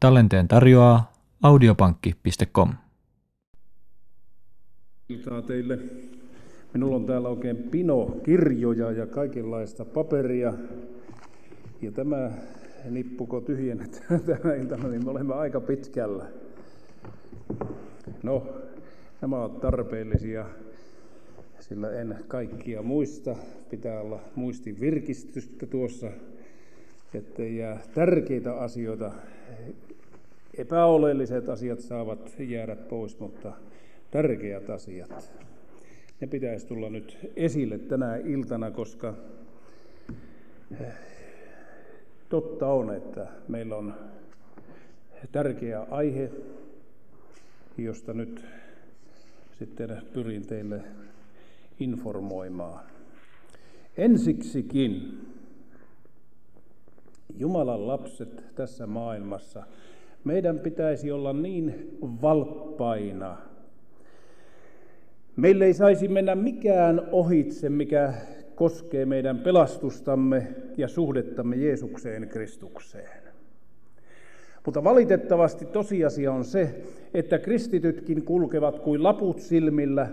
Tallenteen tarjoaa audiopankki.com. Iltaa teille. Minulla on täällä oikein pino kirjoja ja kaikenlaista paperia. Ja tämä nippuko tyhjennetään tänä iltana, niin me olemme aika pitkällä. No, nämä ovat tarpeellisia, sillä en kaikkia muista. Pitää olla muistin virkistystä tuossa, ettei jää tärkeitä asioita. Epäoleelliset asiat saavat jäädä pois, mutta tärkeät asiat, ne pitäisi tulla nyt esille tänä iltana, koska totta on, että meillä on tärkeä aihe, josta nyt sitten pyrin teille informoimaan. Ensiksikin Jumalan lapset tässä maailmassa, meidän pitäisi olla niin valppaina. Meille ei saisi mennä mikään ohitse, mikä koskee meidän pelastustamme ja suhdettamme Jeesukseen Kristukseen. Mutta valitettavasti tosiasia on se, että kristitytkin kulkevat kuin laput silmillä.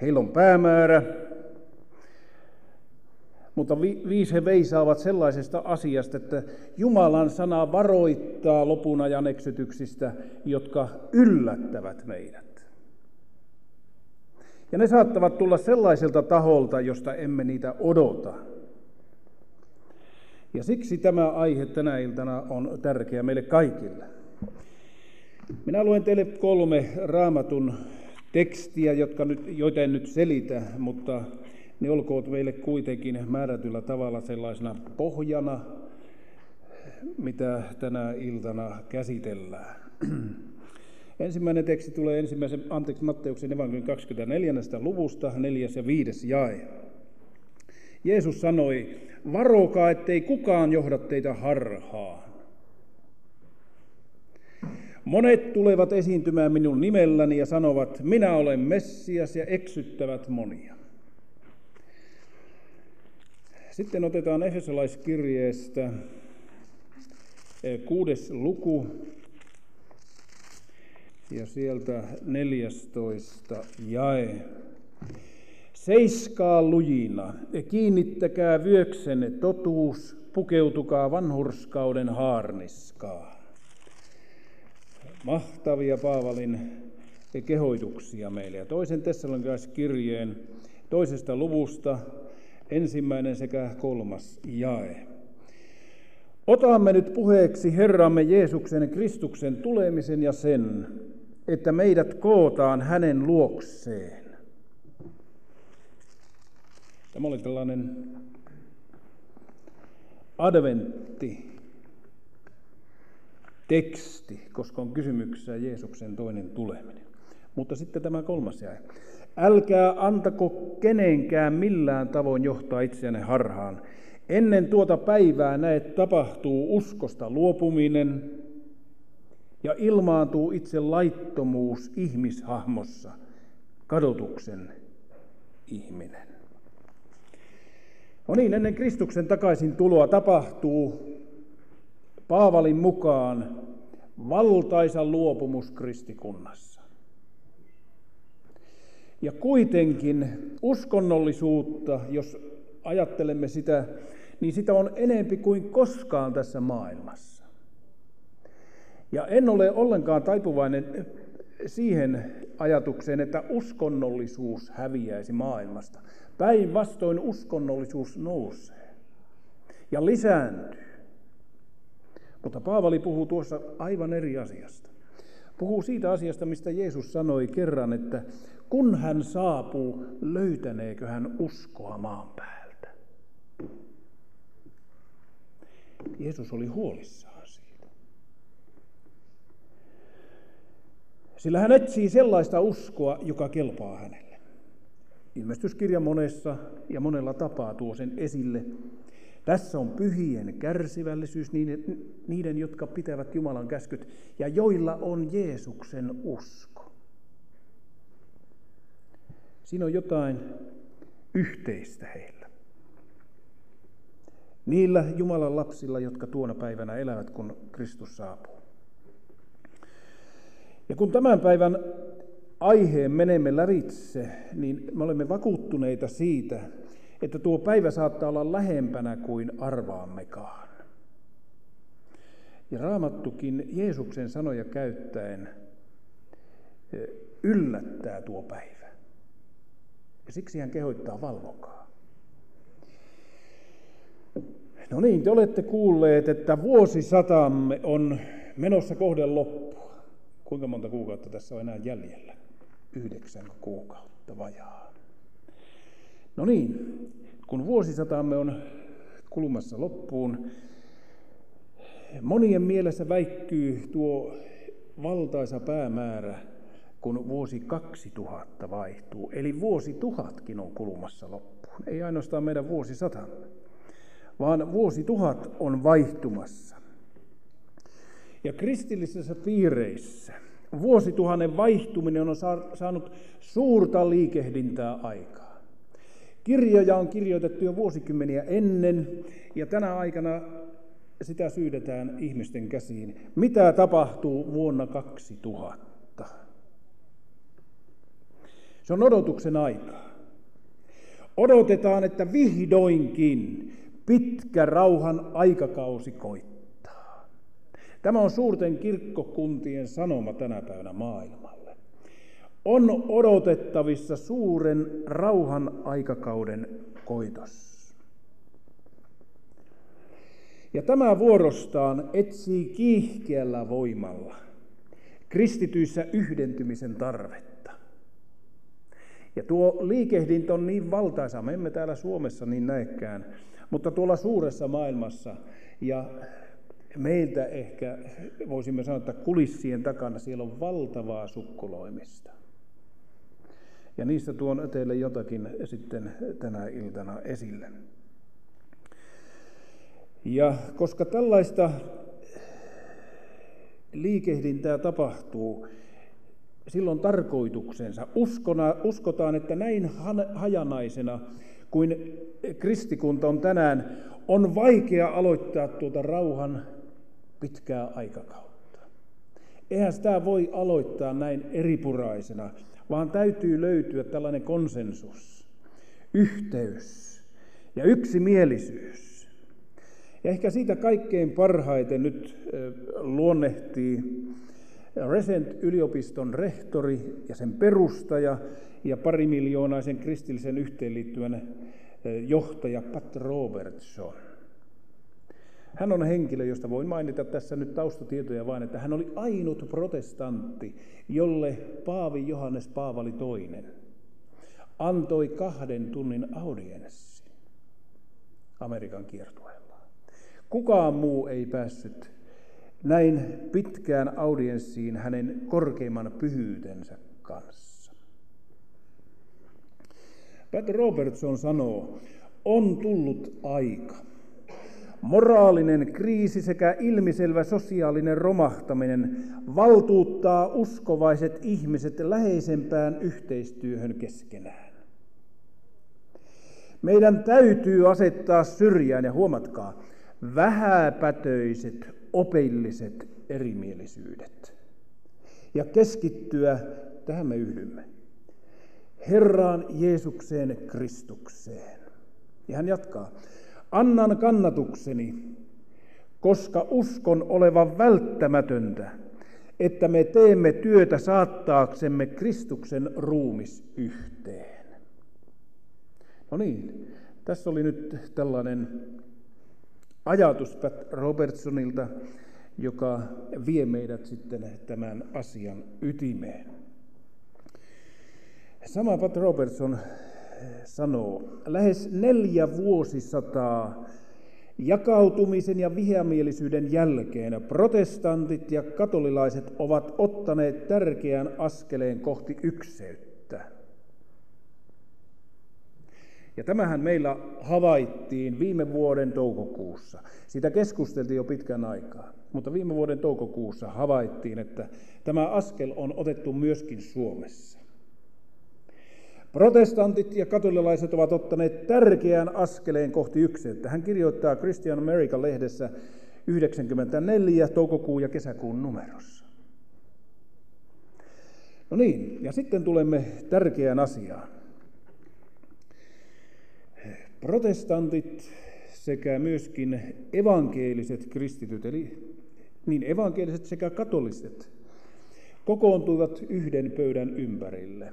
Heillä on päämäärä, mutta viisi he veisaavat sellaisesta asiasta, että Jumalan sana varoittaa lopun ajan eksytyksistä, jotka yllättävät meidät. Ja ne saattavat tulla sellaiselta taholta, josta emme niitä odota. Ja siksi tämä aihe tänä iltana on tärkeä meille kaikille. Minä luen teille kolme raamatun tekstiä, jotka nyt, joita en nyt selitä, mutta ne olkoot meille kuitenkin määrätyllä tavalla sellaisena pohjana, mitä tänä iltana käsitellään. Ensimmäinen teksti tulee ensimmäisen, anteeksi, Matteuksen evankeliumin 24. luvusta, neljäs ja viides jae. Jeesus sanoi, varokaa, ettei kukaan johda teitä harhaan. Monet tulevat esiintymään minun nimelläni ja sanovat, minä olen Messias ja eksyttävät monia. Sitten otetaan Efesolaiskirjeestä eh, kuudes luku ja sieltä 14 jae. Seiskaa lujina ja kiinnittäkää vyöksenne totuus, pukeutukaa vanhurskauden haarniskaa. Mahtavia Paavalin kehoituksia meille. Ja toisen Tessalonikalaiskirjeen toisesta luvusta ensimmäinen sekä kolmas jae. Otamme nyt puheeksi Herramme Jeesuksen Kristuksen tulemisen ja sen, että meidät kootaan hänen luokseen. Tämä oli tällainen adventti teksti, koska on kysymyksessä Jeesuksen toinen tuleminen. Mutta sitten tämä kolmas jäi. Älkää antako kenenkään millään tavoin johtaa itseänne harhaan. Ennen tuota päivää näet tapahtuu uskosta luopuminen ja ilmaantuu itse laittomuus ihmishahmossa, kadotuksen ihminen. No niin, ennen Kristuksen takaisin tuloa tapahtuu Paavalin mukaan valtaisa luopumus kristikunnassa. Ja kuitenkin uskonnollisuutta, jos ajattelemme sitä, niin sitä on enempi kuin koskaan tässä maailmassa. Ja en ole ollenkaan taipuvainen siihen ajatukseen, että uskonnollisuus häviäisi maailmasta. Päinvastoin uskonnollisuus nousee ja lisääntyy. Mutta Paavali puhuu tuossa aivan eri asiasta. Puhuu siitä asiasta, mistä Jeesus sanoi kerran, että kun hän saapuu, löytäneekö hän uskoa maan päältä? Jeesus oli huolissaan siitä. Sillä hän etsii sellaista uskoa, joka kelpaa hänelle. Ilmestyskirja monessa ja monella tapaa tuo sen esille. Tässä on pyhien kärsivällisyys niiden, niiden, jotka pitävät Jumalan käskyt ja joilla on Jeesuksen usko. Siinä on jotain yhteistä heillä. Niillä Jumalan lapsilla, jotka tuona päivänä elävät, kun Kristus saapuu. Ja kun tämän päivän aiheen menemme lävitse, niin me olemme vakuuttuneita siitä, että tuo päivä saattaa olla lähempänä kuin arvaammekaan. Ja raamattukin Jeesuksen sanoja käyttäen eh, yllättää tuo päivä. Ja siksi hän kehoittaa valvokaa. No niin, te olette kuulleet, että vuosisatamme on menossa kohden loppua. Kuinka monta kuukautta tässä on enää jäljellä? Yhdeksän kuukautta vajaa. No niin, kun vuosisatamme on kulumassa loppuun, monien mielessä väikkyy tuo valtaisa päämäärä, kun vuosi 2000 vaihtuu. Eli vuosi tuhatkin on kulumassa loppuun. Ei ainoastaan meidän vuosisatamme, vaan vuosi tuhat on vaihtumassa. Ja kristillisissä piireissä vuosituhannen vaihtuminen on saanut suurta liikehdintää aikaa. Kirjoja on kirjoitettu jo vuosikymmeniä ennen, ja tänä aikana sitä syydetään ihmisten käsiin. Mitä tapahtuu vuonna 2000? Se on odotuksen aikaa. Odotetaan, että vihdoinkin pitkä rauhan aikakausi koittaa. Tämä on suurten kirkkokuntien sanoma tänä päivänä maailmalle. On odotettavissa suuren rauhan aikakauden koitos. Ja tämä vuorostaan etsii kiihkeällä voimalla kristityissä yhdentymisen tarvetta. Ja tuo liikehdintä on niin valtaisa, me emme täällä Suomessa niin näekään, mutta tuolla suuressa maailmassa ja meiltä ehkä voisimme sanoa, että kulissien takana siellä on valtavaa sukkuloimista. Ja niistä tuon teille jotakin sitten tänä iltana esille. Ja koska tällaista liikehdintää tapahtuu, silloin tarkoituksensa. Uskona, uskotaan, että näin hajanaisena kuin kristikunta on tänään, on vaikea aloittaa tuota rauhan pitkää aikakautta. Eihän sitä voi aloittaa näin eripuraisena, vaan täytyy löytyä tällainen konsensus, yhteys ja yksimielisyys. Ja ehkä siitä kaikkein parhaiten nyt luonnehtii Resent-yliopiston rehtori ja sen perustaja ja pari miljoonaisen kristillisen yhteenliittymän johtaja Pat Robertson. Hän on henkilö, josta voin mainita tässä nyt taustatietoja vain, että hän oli ainut protestantti, jolle Paavi Johannes Paavali II antoi kahden tunnin audienssi Amerikan kiertueella. Kukaan muu ei päässyt näin pitkään audienssiin hänen korkeimman pyhyytensä kanssa. Pat Robertson sanoo, on tullut aika. Moraalinen kriisi sekä ilmiselvä sosiaalinen romahtaminen valtuuttaa uskovaiset ihmiset läheisempään yhteistyöhön keskenään. Meidän täytyy asettaa syrjään, ja huomatkaa, vähäpätöiset opilliset erimielisyydet ja keskittyä, tähän me yhdymme, Herraan Jeesukseen Kristukseen. Ja hän jatkaa, annan kannatukseni, koska uskon olevan välttämätöntä, että me teemme työtä saattaaksemme Kristuksen ruumis yhteen. No niin, tässä oli nyt tällainen ajatus Pat Robertsonilta, joka vie meidät sitten tämän asian ytimeen. Sama Pat Robertson sanoo, lähes neljä vuosisataa jakautumisen ja vihamielisyyden jälkeen protestantit ja katolilaiset ovat ottaneet tärkeän askeleen kohti ykseyttä. Ja tämähän meillä havaittiin viime vuoden toukokuussa. Siitä keskusteltiin jo pitkän aikaa, mutta viime vuoden toukokuussa havaittiin, että tämä askel on otettu myöskin Suomessa. Protestantit ja katolilaiset ovat ottaneet tärkeän askeleen kohti ykseyttä. Hän kirjoittaa Christian America-lehdessä 94 toukokuun ja kesäkuun numerossa. No niin, ja sitten tulemme tärkeään asiaan. Protestantit sekä myöskin evankeeliset kristityt, eli niin evankeeliset sekä katoliset, kokoontuivat yhden pöydän ympärille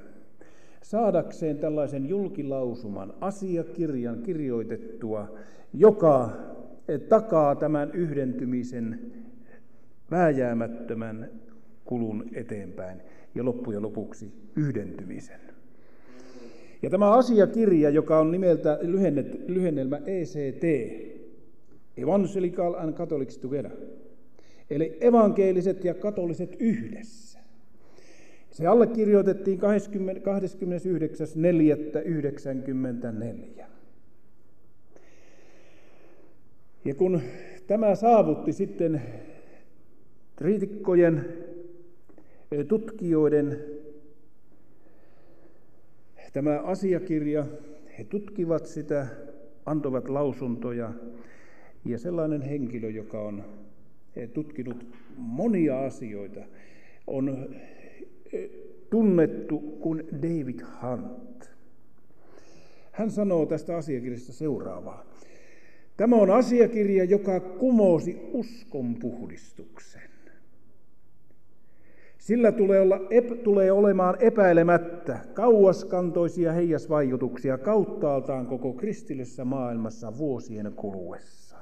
saadakseen tällaisen julkilausuman, asiakirjan kirjoitettua, joka takaa tämän yhdentymisen vääjäämättömän kulun eteenpäin ja loppujen lopuksi yhdentymisen. Ja tämä asiakirja, joka on nimeltä lyhennelmä ECT, Evangelical and Catholics Together, eli evankeeliset ja katoliset yhdessä. Se allekirjoitettiin 29.4.1994. Ja kun tämä saavutti sitten kriitikkojen, tutkijoiden tämä asiakirja, he tutkivat sitä, antoivat lausuntoja, ja sellainen henkilö, joka on tutkinut monia asioita, on tunnettu kuin David Hunt. Hän sanoo tästä asiakirjasta seuraavaa. Tämä on asiakirja, joka kumosi uskonpuhdistuksen. Sillä tulee, olla, ep, tulee olemaan epäilemättä kauaskantoisia heijasvaikutuksia kauttaaltaan koko kristillisessä maailmassa vuosien kuluessa.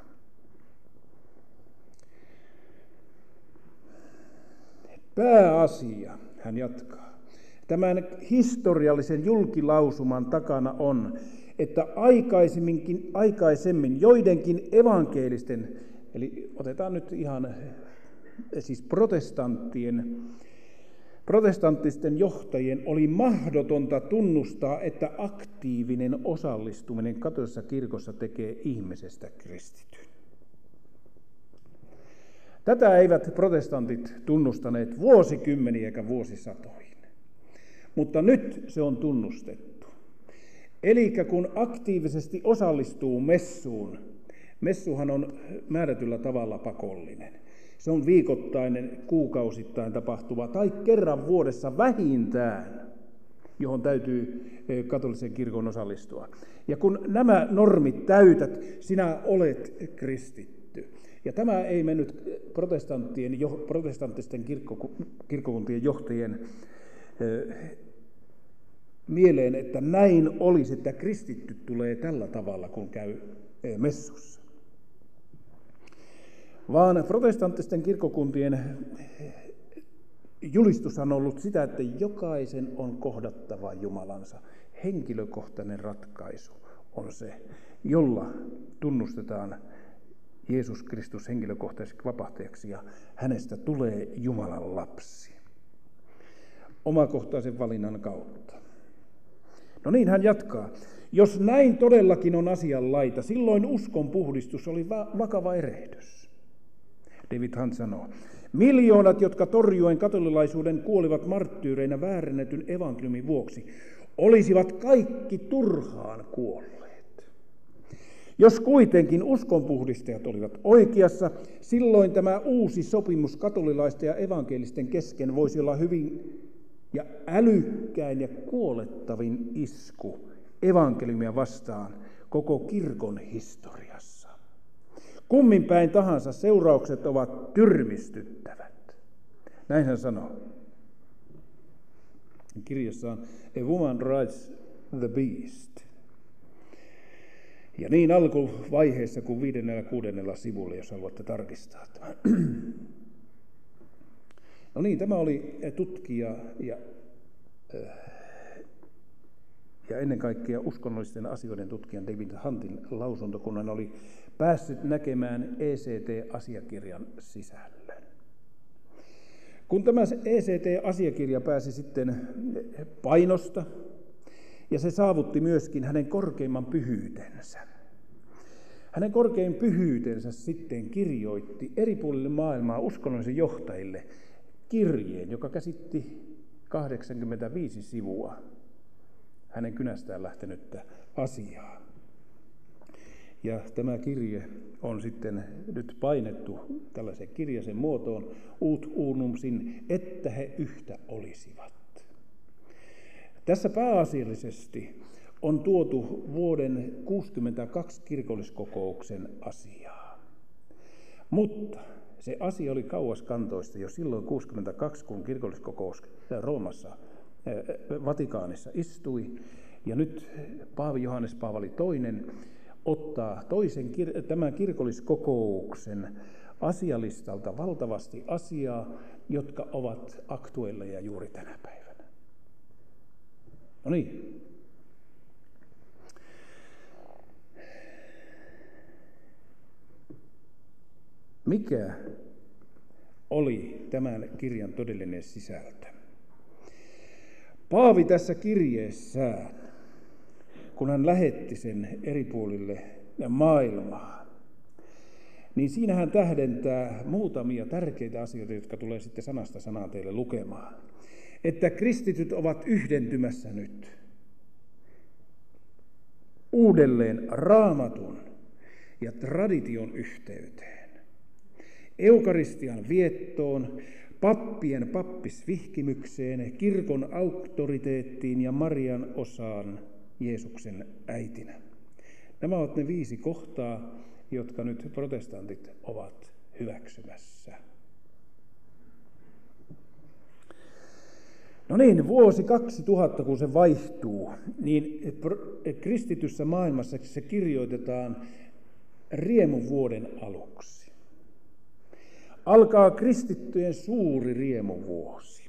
Pääasia, hän jatkaa, tämän historiallisen julkilausuman takana on, että aikaisemminkin, aikaisemmin joidenkin evankelisten, eli otetaan nyt ihan siis protestanttien Protestanttisten johtajien oli mahdotonta tunnustaa, että aktiivinen osallistuminen katolisessa kirkossa tekee ihmisestä kristityn. Tätä eivät protestantit tunnustaneet vuosikymmeniä eikä vuosisatoihin. Mutta nyt se on tunnustettu. Eli kun aktiivisesti osallistuu messuun, messuhan on määrätyllä tavalla pakollinen – se on viikoittainen, kuukausittain tapahtuva tai kerran vuodessa vähintään, johon täytyy e, katolisen kirkon osallistua. Ja kun nämä normit täytät, sinä olet kristitty. Ja tämä ei mennyt protestanttien, protestanttisten kirkko, kirkkokuntien johtajien e, mieleen, että näin olisi, että kristitty tulee tällä tavalla, kun käy e, messussa vaan protestanttisten kirkkokuntien julistus on ollut sitä, että jokaisen on kohdattava Jumalansa. Henkilökohtainen ratkaisu on se, jolla tunnustetaan Jeesus Kristus henkilökohtaiseksi vapahtajaksi ja hänestä tulee Jumalan lapsi. Omakohtaisen valinnan kautta. No niin, hän jatkaa. Jos näin todellakin on asian laita, silloin uskon puhdistus oli vakava erehdys. David Hunt sanoo. Miljoonat, jotka torjuen katolilaisuuden kuolivat marttyyreinä väärennetyn evankeliumin vuoksi, olisivat kaikki turhaan kuolleet. Jos kuitenkin uskonpuhdistajat olivat oikeassa, silloin tämä uusi sopimus katolilaisten ja evankelisten kesken voisi olla hyvin ja älykkäin ja kuolettavin isku evankeliumia vastaan koko kirkon historiassa. Kummin päin tahansa seuraukset ovat tyrmistyttävät. Näin hän sanoo. Kirjassa on A Woman Rides the Beast. Ja niin alkuvaiheessa kuin viidennellä kuudennella sivulla, jos haluatte tarkistaa tämän. No niin, tämä oli tutkija ja, ja ennen kaikkea uskonnollisten asioiden tutkijan David Huntin lausunto, kun hän oli päässyt näkemään ECT-asiakirjan sisällön. Kun tämä ECT-asiakirja pääsi sitten painosta, ja se saavutti myöskin hänen korkeimman pyhyytensä. Hänen korkein pyhyytensä sitten kirjoitti eri puolille maailmaa uskonnollisen johtajille kirjeen, joka käsitti 85 sivua hänen kynästään lähtenyttä asiaa. Ja tämä kirje on sitten nyt painettu tällaisen kirjaisen muotoon, ut unumsin, että he yhtä olisivat. Tässä pääasiallisesti on tuotu vuoden 62 kirkolliskokouksen asiaa. Mutta se asia oli kauas kantoista jo silloin 62, kun kirkolliskokous Roomassa, Vatikaanissa istui. Ja nyt Paavi Johannes Paavali II ottaa toisen, tämän kirkolliskokouksen asialistalta valtavasti asiaa, jotka ovat aktuelleja juuri tänä päivänä. No niin. Mikä oli tämän kirjan todellinen sisältö? Paavi tässä kirjeessään kun hän lähetti sen eri puolille maailmaa, niin siinä hän tähdentää muutamia tärkeitä asioita, jotka tulee sitten sanasta sanaan teille lukemaan. Että kristityt ovat yhdentymässä nyt uudelleen raamatun ja tradition yhteyteen. Eukaristian viettoon, pappien pappisvihkimykseen, kirkon auktoriteettiin ja Marian osaan – Jeesuksen äitinä. Nämä ovat ne viisi kohtaa, jotka nyt protestantit ovat hyväksymässä. No niin, vuosi 2000, kun se vaihtuu, niin kristityssä maailmassa se kirjoitetaan riemuvuoden aluksi. Alkaa kristittyjen suuri riemuvuosi.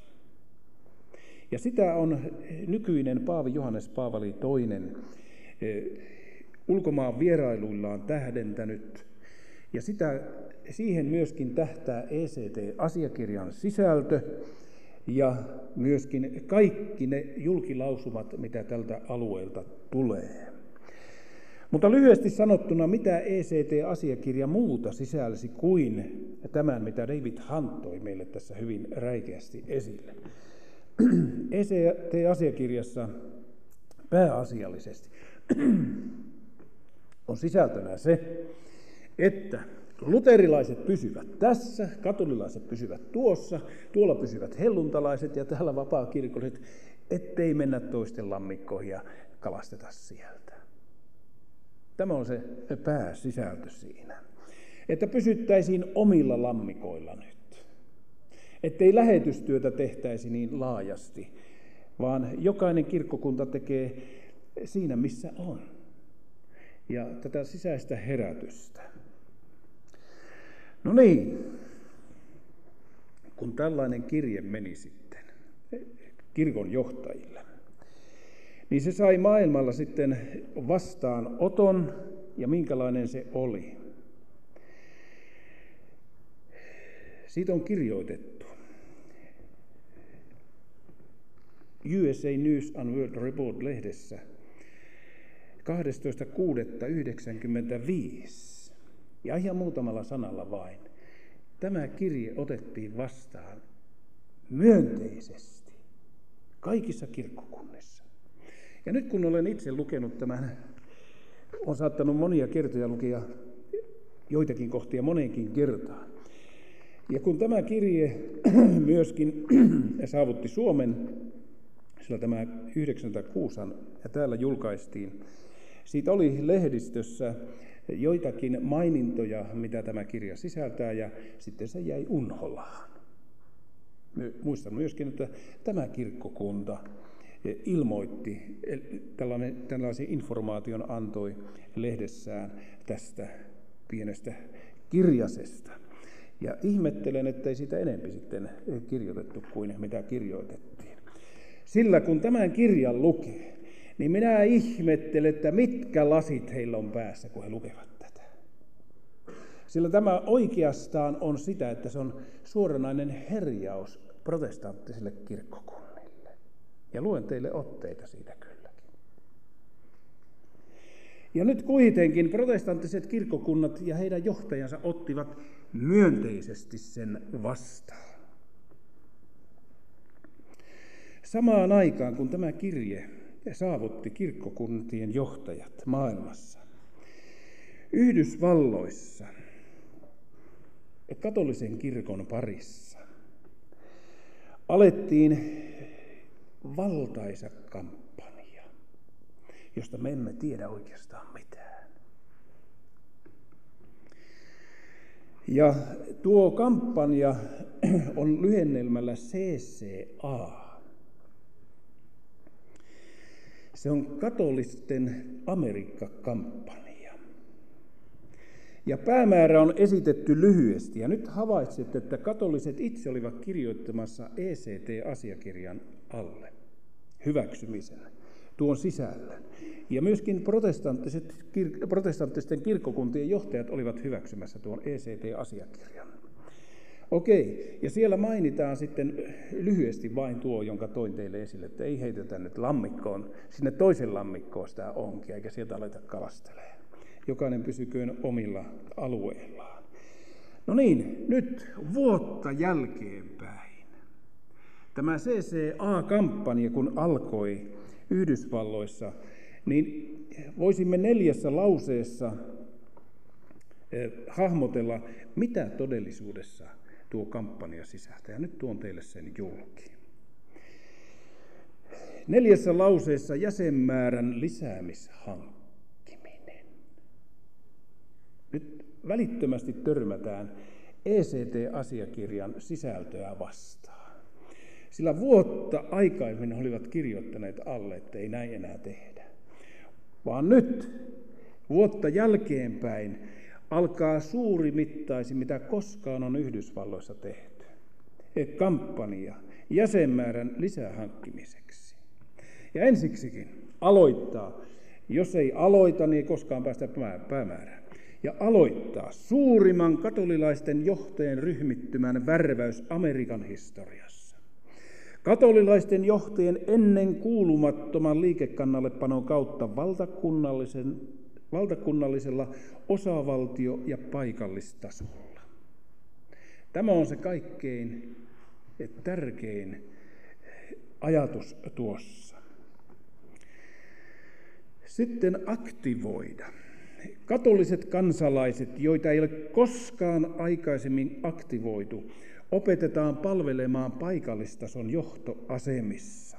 Ja sitä on nykyinen Paavi Johannes Paavali II eh, ulkomaan vierailuillaan tähdentänyt. Ja sitä, siihen myöskin tähtää ECT-asiakirjan sisältö ja myöskin kaikki ne julkilausumat, mitä tältä alueelta tulee. Mutta lyhyesti sanottuna, mitä ECT-asiakirja muuta sisälsi kuin tämän, mitä David Hunt toi meille tässä hyvin räikeästi esille. ECT-asiakirjassa pääasiallisesti on sisältönä se, että luterilaiset pysyvät tässä, katolilaiset pysyvät tuossa, tuolla pysyvät helluntalaiset ja täällä vapaakirkolliset, ettei mennä toisten lammikkoihin ja kalasteta sieltä. Tämä on se pääsisältö siinä. Että pysyttäisiin omilla lammikoilla nyt. Ettei lähetystyötä tehtäisi niin laajasti, vaan jokainen kirkkokunta tekee siinä, missä on. Ja tätä sisäistä herätystä. No niin, kun tällainen kirje meni sitten kirkon johtajille, niin se sai maailmalla sitten vastaan oton ja minkälainen se oli. Siitä on kirjoitettu. USA News and World Report-lehdessä 12.6.1995. Ja ihan muutamalla sanalla vain. Tämä kirje otettiin vastaan myönteisesti kaikissa kirkkokunnissa. Ja nyt kun olen itse lukenut tämän, on saattanut monia kertoja lukea joitakin kohtia moneenkin kertaan. Ja kun tämä kirje myöskin saavutti Suomen sillä tämä 96 ja täällä julkaistiin. Siitä oli lehdistössä joitakin mainintoja, mitä tämä kirja sisältää, ja sitten se jäi unholaan. Muistan myöskin, että tämä kirkkokunta ilmoitti, tällainen, tällaisen informaation antoi lehdessään tästä pienestä kirjasesta. Ja ihmettelen, ettei sitä enempi sitten kirjoitettu kuin mitä kirjoitettiin. Sillä kun tämän kirjan lukee, niin minä ihmettelen, että mitkä lasit heillä on päässä, kun he lukevat tätä. Sillä tämä oikeastaan on sitä, että se on suoranainen herjaus protestanttisille kirkkokunnille. Ja luen teille otteita siitä kylläkin. Ja nyt kuitenkin protestanttiset kirkkokunnat ja heidän johtajansa ottivat myönteisesti sen vastaan. Samaan aikaan, kun tämä kirje saavutti kirkkokuntien johtajat maailmassa. Yhdysvalloissa katolisen kirkon parissa alettiin valtaisa kampanja, josta me emme tiedä oikeastaan mitään. Ja tuo kampanja on lyhennelmällä CCA. Se on katolisten Amerikka-kampanja. Ja päämäärä on esitetty lyhyesti. Ja nyt havaitset, että katoliset itse olivat kirjoittamassa ECT-asiakirjan alle hyväksymisen, tuon sisällön. Ja myöskin protestanttisten kirkkokuntien johtajat olivat hyväksymässä tuon ECT-asiakirjan. Okei, ja siellä mainitaan sitten lyhyesti vain tuo, jonka toin teille esille, että ei heitetä nyt lammikkoon, sinne toisen lammikkoon sitä onkia, eikä sieltä aleta kalastelemaan. Jokainen pysyköön omilla alueillaan. No niin, nyt vuotta jälkeenpäin. Tämä CCA-kampanja, kun alkoi Yhdysvalloissa, niin voisimme neljässä lauseessa eh, hahmotella, mitä todellisuudessa tuo kampanja sisältää. Ja nyt tuon teille sen julki. Neljässä lauseessa jäsenmäärän lisäämishankkiminen. Nyt välittömästi törmätään ECT-asiakirjan sisältöä vastaan. Sillä vuotta aikaisemmin olivat kirjoittaneet alle, että ei näin enää tehdä. Vaan nyt, vuotta jälkeenpäin, alkaa suurimittaisin, mitä koskaan on Yhdysvalloissa tehty. Kampanja jäsenmäärän lisähankkimiseksi. Ja ensiksikin aloittaa. Jos ei aloita, niin ei koskaan päästä päämäärään. Ja aloittaa suurimman katolilaisten johtajien ryhmittymän värväys Amerikan historiassa. Katolilaisten johtajien ennen kuulumattoman liikekannallepanon kautta valtakunnallisen valtakunnallisella osavaltio- ja paikallistasolla. Tämä on se kaikkein tärkein ajatus tuossa. Sitten aktivoida. Katoliset kansalaiset, joita ei ole koskaan aikaisemmin aktivoitu, opetetaan palvelemaan paikallistason johtoasemissa.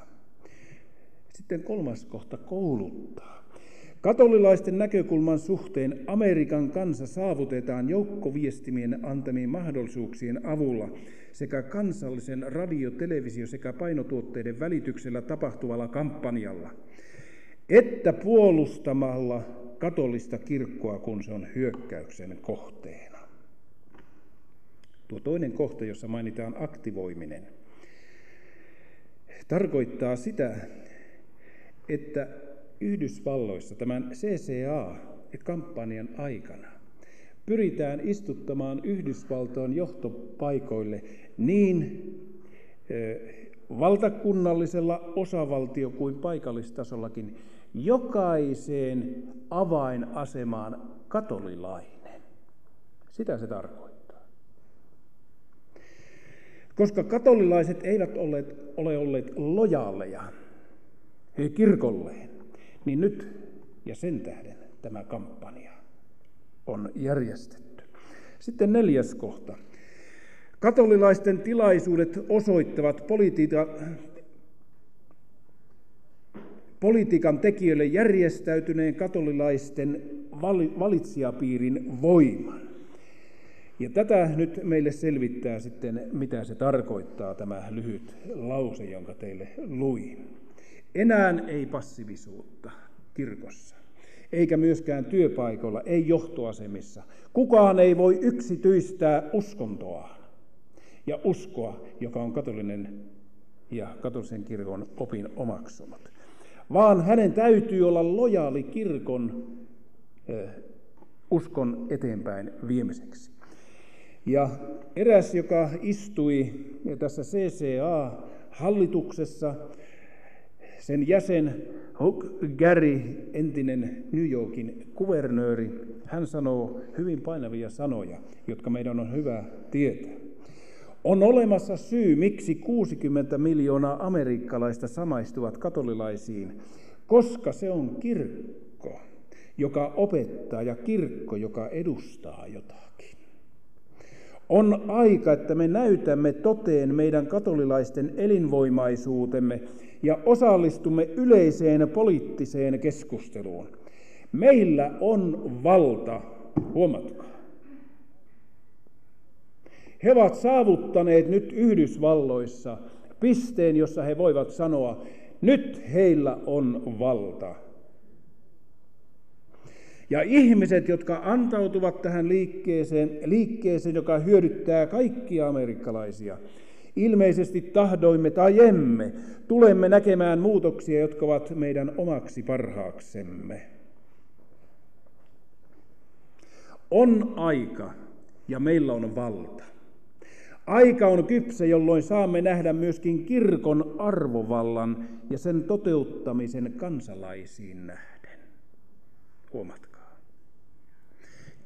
Sitten kolmas kohta, kouluttaa. Katolilaisten näkökulman suhteen Amerikan kansa saavutetaan joukkoviestimien antamien mahdollisuuksien avulla sekä kansallisen radio, televisio sekä painotuotteiden välityksellä tapahtuvalla kampanjalla, että puolustamalla katolista kirkkoa, kun se on hyökkäyksen kohteena. Tuo toinen kohta, jossa mainitaan aktivoiminen, tarkoittaa sitä, että Yhdysvalloissa tämän CCA-kampanjan aikana pyritään istuttamaan Yhdysvaltojen johtopaikoille niin valtakunnallisella osavaltio- kuin paikallistasollakin jokaiseen avainasemaan katolilainen. Sitä se tarkoittaa. Koska katolilaiset eivät ole olleet lojaaleja kirkolleen, niin nyt ja sen tähden tämä kampanja on järjestetty. Sitten neljäs kohta. Katolilaisten tilaisuudet osoittavat politiika, politiikan tekijöille järjestäytyneen katolilaisten valitsijapiirin voiman. Ja tätä nyt meille selvittää sitten, mitä se tarkoittaa, tämä lyhyt lause, jonka teille luin. Enää ei passiivisuutta kirkossa, eikä myöskään työpaikoilla, ei johtoasemissa. Kukaan ei voi yksityistää uskontoaan ja uskoa, joka on katolinen ja katolisen kirkon opin omaksunut. Vaan hänen täytyy olla lojaali kirkon uskon eteenpäin viemiseksi. Ja eräs, joka istui tässä CCA-hallituksessa, sen jäsen Hugh Gary, entinen New Yorkin kuvernööri, hän sanoo hyvin painavia sanoja, jotka meidän on hyvä tietää. On olemassa syy, miksi 60 miljoonaa amerikkalaista samaistuvat katolilaisiin, koska se on kirkko, joka opettaa ja kirkko, joka edustaa jotakin. On aika, että me näytämme toteen meidän katolilaisten elinvoimaisuutemme ja osallistumme yleiseen poliittiseen keskusteluun. Meillä on valta, huomatkaa. He ovat saavuttaneet nyt Yhdysvalloissa pisteen, jossa he voivat sanoa, nyt heillä on valta. Ja ihmiset, jotka antautuvat tähän liikkeeseen, liikkeeseen, joka hyödyttää kaikkia amerikkalaisia, ilmeisesti tahdoimme tai emme, tulemme näkemään muutoksia, jotka ovat meidän omaksi parhaaksemme. On aika ja meillä on valta. Aika on kypsä, jolloin saamme nähdä myöskin kirkon arvovallan ja sen toteuttamisen kansalaisiin nähden. Huomatkaa.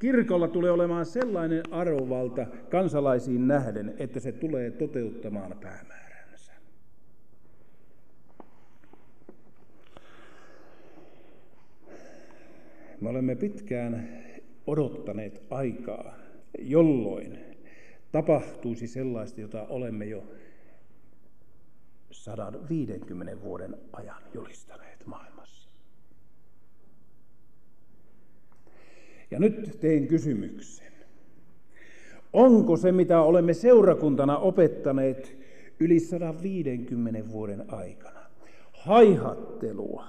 Kirkolla tulee olemaan sellainen arvovalta kansalaisiin nähden, että se tulee toteuttamaan päämääränsä. Me olemme pitkään odottaneet aikaa, jolloin tapahtuisi sellaista, jota olemme jo 150 vuoden ajan julistaneet maailmassa. Ja nyt teen kysymyksen. Onko se, mitä olemme seurakuntana opettaneet yli 150 vuoden aikana, haihattelua,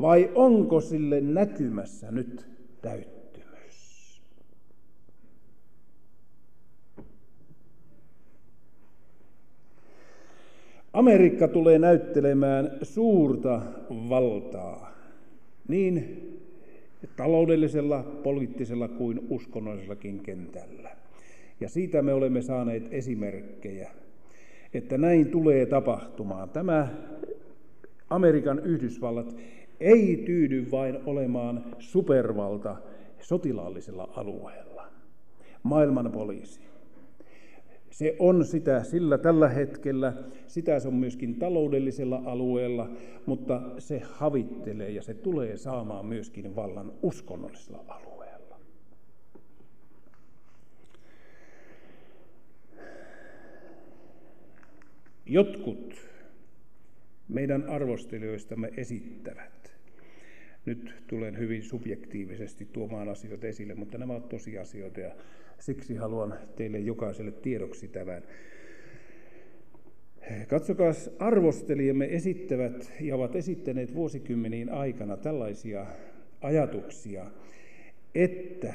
vai onko sille näkymässä nyt täyttä? Amerikka tulee näyttelemään suurta valtaa niin taloudellisella, poliittisella kuin uskonnollisellakin kentällä. Ja siitä me olemme saaneet esimerkkejä, että näin tulee tapahtumaan. Tämä Amerikan Yhdysvallat ei tyydy vain olemaan supervalta sotilaallisella alueella. Maailman poliisi. Se on sitä sillä tällä hetkellä, sitä se on myöskin taloudellisella alueella, mutta se havittelee ja se tulee saamaan myöskin vallan uskonnollisella alueella. Jotkut meidän arvostelijoistamme esittävät, nyt tulen hyvin subjektiivisesti tuomaan asioita esille, mutta nämä ovat tosiasioita ja Siksi haluan teille jokaiselle tiedoksi tämän. Katsokaa, arvostelijamme esittävät ja ovat esittäneet vuosikymmeniin aikana tällaisia ajatuksia, että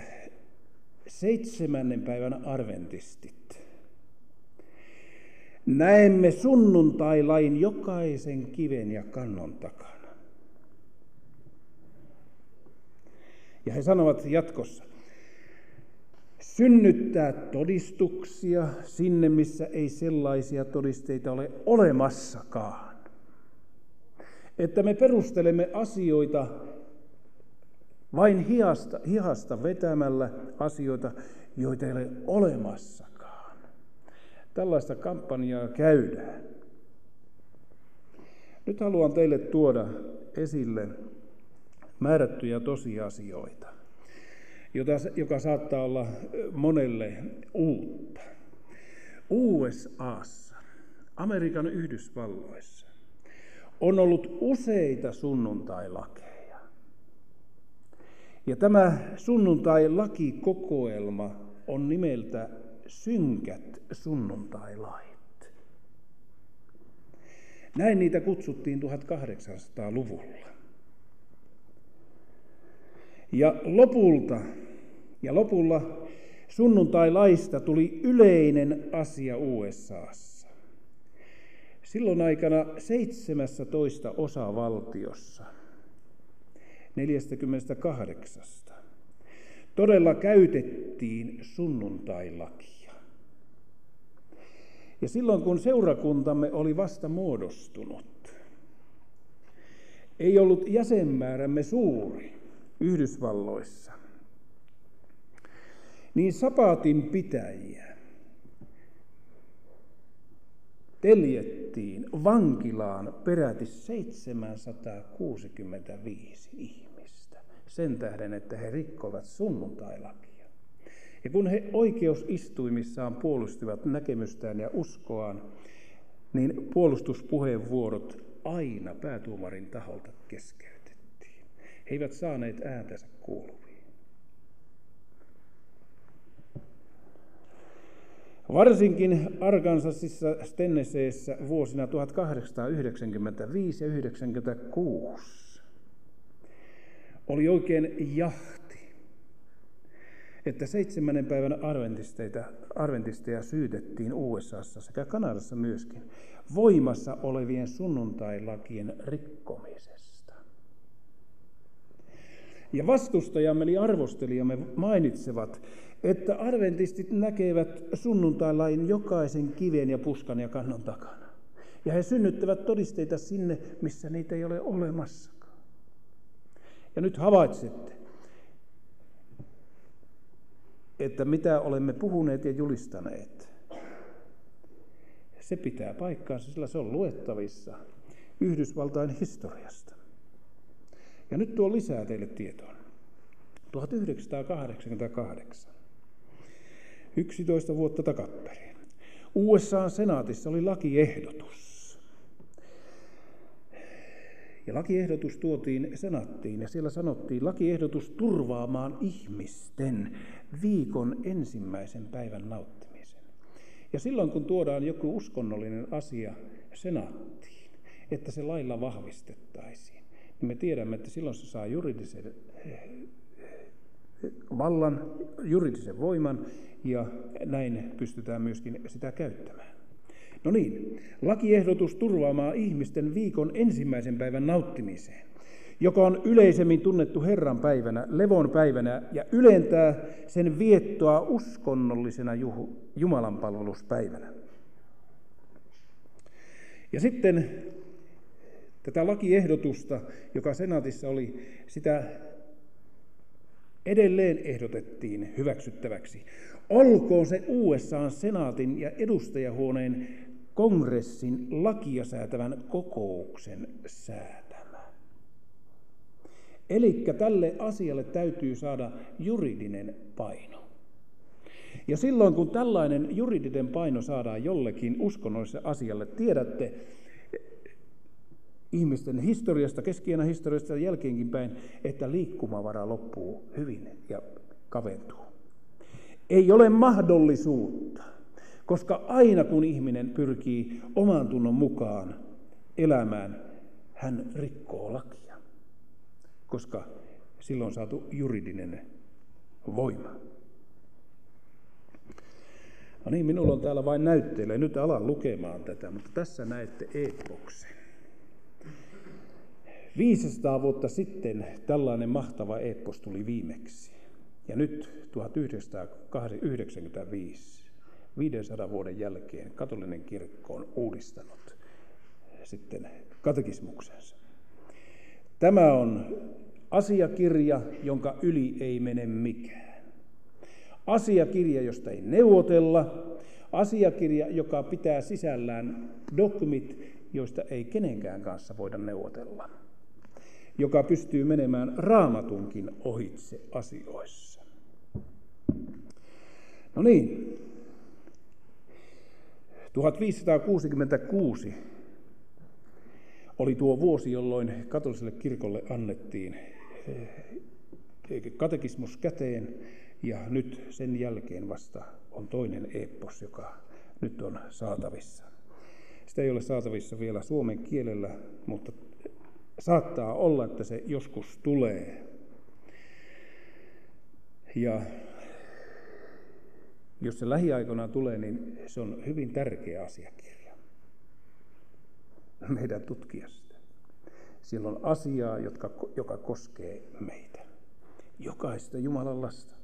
seitsemännen päivän arventistit näemme sunnuntailain jokaisen kiven ja kannon takana. Ja he sanovat jatkossa, synnyttää todistuksia sinne, missä ei sellaisia todisteita ole olemassakaan. Että me perustelemme asioita vain hihasta, hihasta vetämällä asioita, joita ei ole olemassakaan. Tällaista kampanjaa käydään. Nyt haluan teille tuoda esille määrättyjä tosiasioita jota, joka saattaa olla monelle uutta. USAssa, Amerikan Yhdysvalloissa, on ollut useita sunnuntailakeja. Ja tämä sunnuntai-lakikokoelma on nimeltä Synkät sunnuntailait. Näin niitä kutsuttiin 1800-luvulla. Ja lopulta, ja lopulla sunnuntai-laista tuli yleinen asia USAssa. Silloin aikana 17 osavaltiossa 48 todella käytettiin sunnuntailakia. Ja silloin kun seurakuntamme oli vasta muodostunut, ei ollut jäsenmäärämme suuri, Yhdysvalloissa, niin sapaatin pitäjiä teljettiin vankilaan peräti 765 ihmistä sen tähden, että he rikkoivat sunnuntailakia. Ja kun he oikeusistuimissaan puolustivat näkemystään ja uskoaan, niin puolustuspuheenvuorot aina päätuomarin taholta keskeytettiin. He eivät saaneet ääntänsä kuuluviin. Varsinkin Arkansasissa Stenneseessä vuosina 1895 ja 1996 oli oikein jahti, että seitsemännen päivän arventisteita, arventisteja syytettiin USAssa sekä Kanadassa myöskin voimassa olevien sunnuntailakien rikkomisesta. Ja vastustajamme eli arvostelijamme mainitsevat, että adventistit näkevät sunnuntailain jokaisen kiven ja puskan ja kannon takana. Ja he synnyttävät todisteita sinne, missä niitä ei ole olemassakaan. Ja nyt havaitsette, että mitä olemme puhuneet ja julistaneet, se pitää paikkaansa, sillä se on luettavissa Yhdysvaltain historiasta. Ja nyt tuo lisää teille tietoa. 1988. 11 vuotta takaperin. USA-senaatissa oli lakiehdotus. Ja lakiehdotus tuotiin senaattiin ja siellä sanottiin lakiehdotus turvaamaan ihmisten viikon ensimmäisen päivän nauttimisen. Ja silloin kun tuodaan joku uskonnollinen asia senaattiin, että se lailla vahvistettaisiin, niin me tiedämme, että silloin se saa juridisen vallan, juridisen voiman ja näin pystytään myöskin sitä käyttämään. No niin, lakiehdotus turvaamaan ihmisten viikon ensimmäisen päivän nauttimiseen, joka on yleisemmin tunnettu Herran päivänä, levon päivänä ja ylentää sen viettoa uskonnollisena Jumalan palveluspäivänä. Ja sitten tätä lakiehdotusta, joka senaatissa oli, sitä edelleen ehdotettiin hyväksyttäväksi. Olkoon se USA-senaatin ja edustajahuoneen kongressin lakia säätävän kokouksen säätämä. Eli tälle asialle täytyy saada juridinen paino. Ja silloin kun tällainen juridinen paino saadaan jollekin uskonnolliselle asialle, tiedätte, ihmisten historiasta, keskienä historiasta ja jälkeenkin päin, että liikkumavara loppuu hyvin ja kaventuu. Ei ole mahdollisuutta, koska aina kun ihminen pyrkii oman tunnon mukaan elämään, hän rikkoo lakia, koska silloin on saatu juridinen voima. No niin, minulla on täällä vain näytteillä. Nyt alan lukemaan tätä, mutta tässä näette epoksen. 500 vuotta sitten tällainen mahtava epos tuli viimeksi. Ja nyt 1995, 500 vuoden jälkeen, katolinen kirkko on uudistanut sitten katekismuksensa. Tämä on asiakirja, jonka yli ei mene mikään. Asiakirja, josta ei neuvotella. Asiakirja, joka pitää sisällään dogmit, joista ei kenenkään kanssa voida neuvotella joka pystyy menemään raamatunkin ohitse asioissa. No niin, 1566 oli tuo vuosi, jolloin katoliselle kirkolle annettiin eh, katekismus käteen, ja nyt sen jälkeen vasta on toinen epos, joka nyt on saatavissa. Sitä ei ole saatavissa vielä suomen kielellä, mutta saattaa olla, että se joskus tulee. Ja jos se lähiaikoina tulee, niin se on hyvin tärkeä asiakirja meidän tutkia sitä. Siellä on asiaa, jotka, joka koskee meitä, jokaista Jumalan lasta.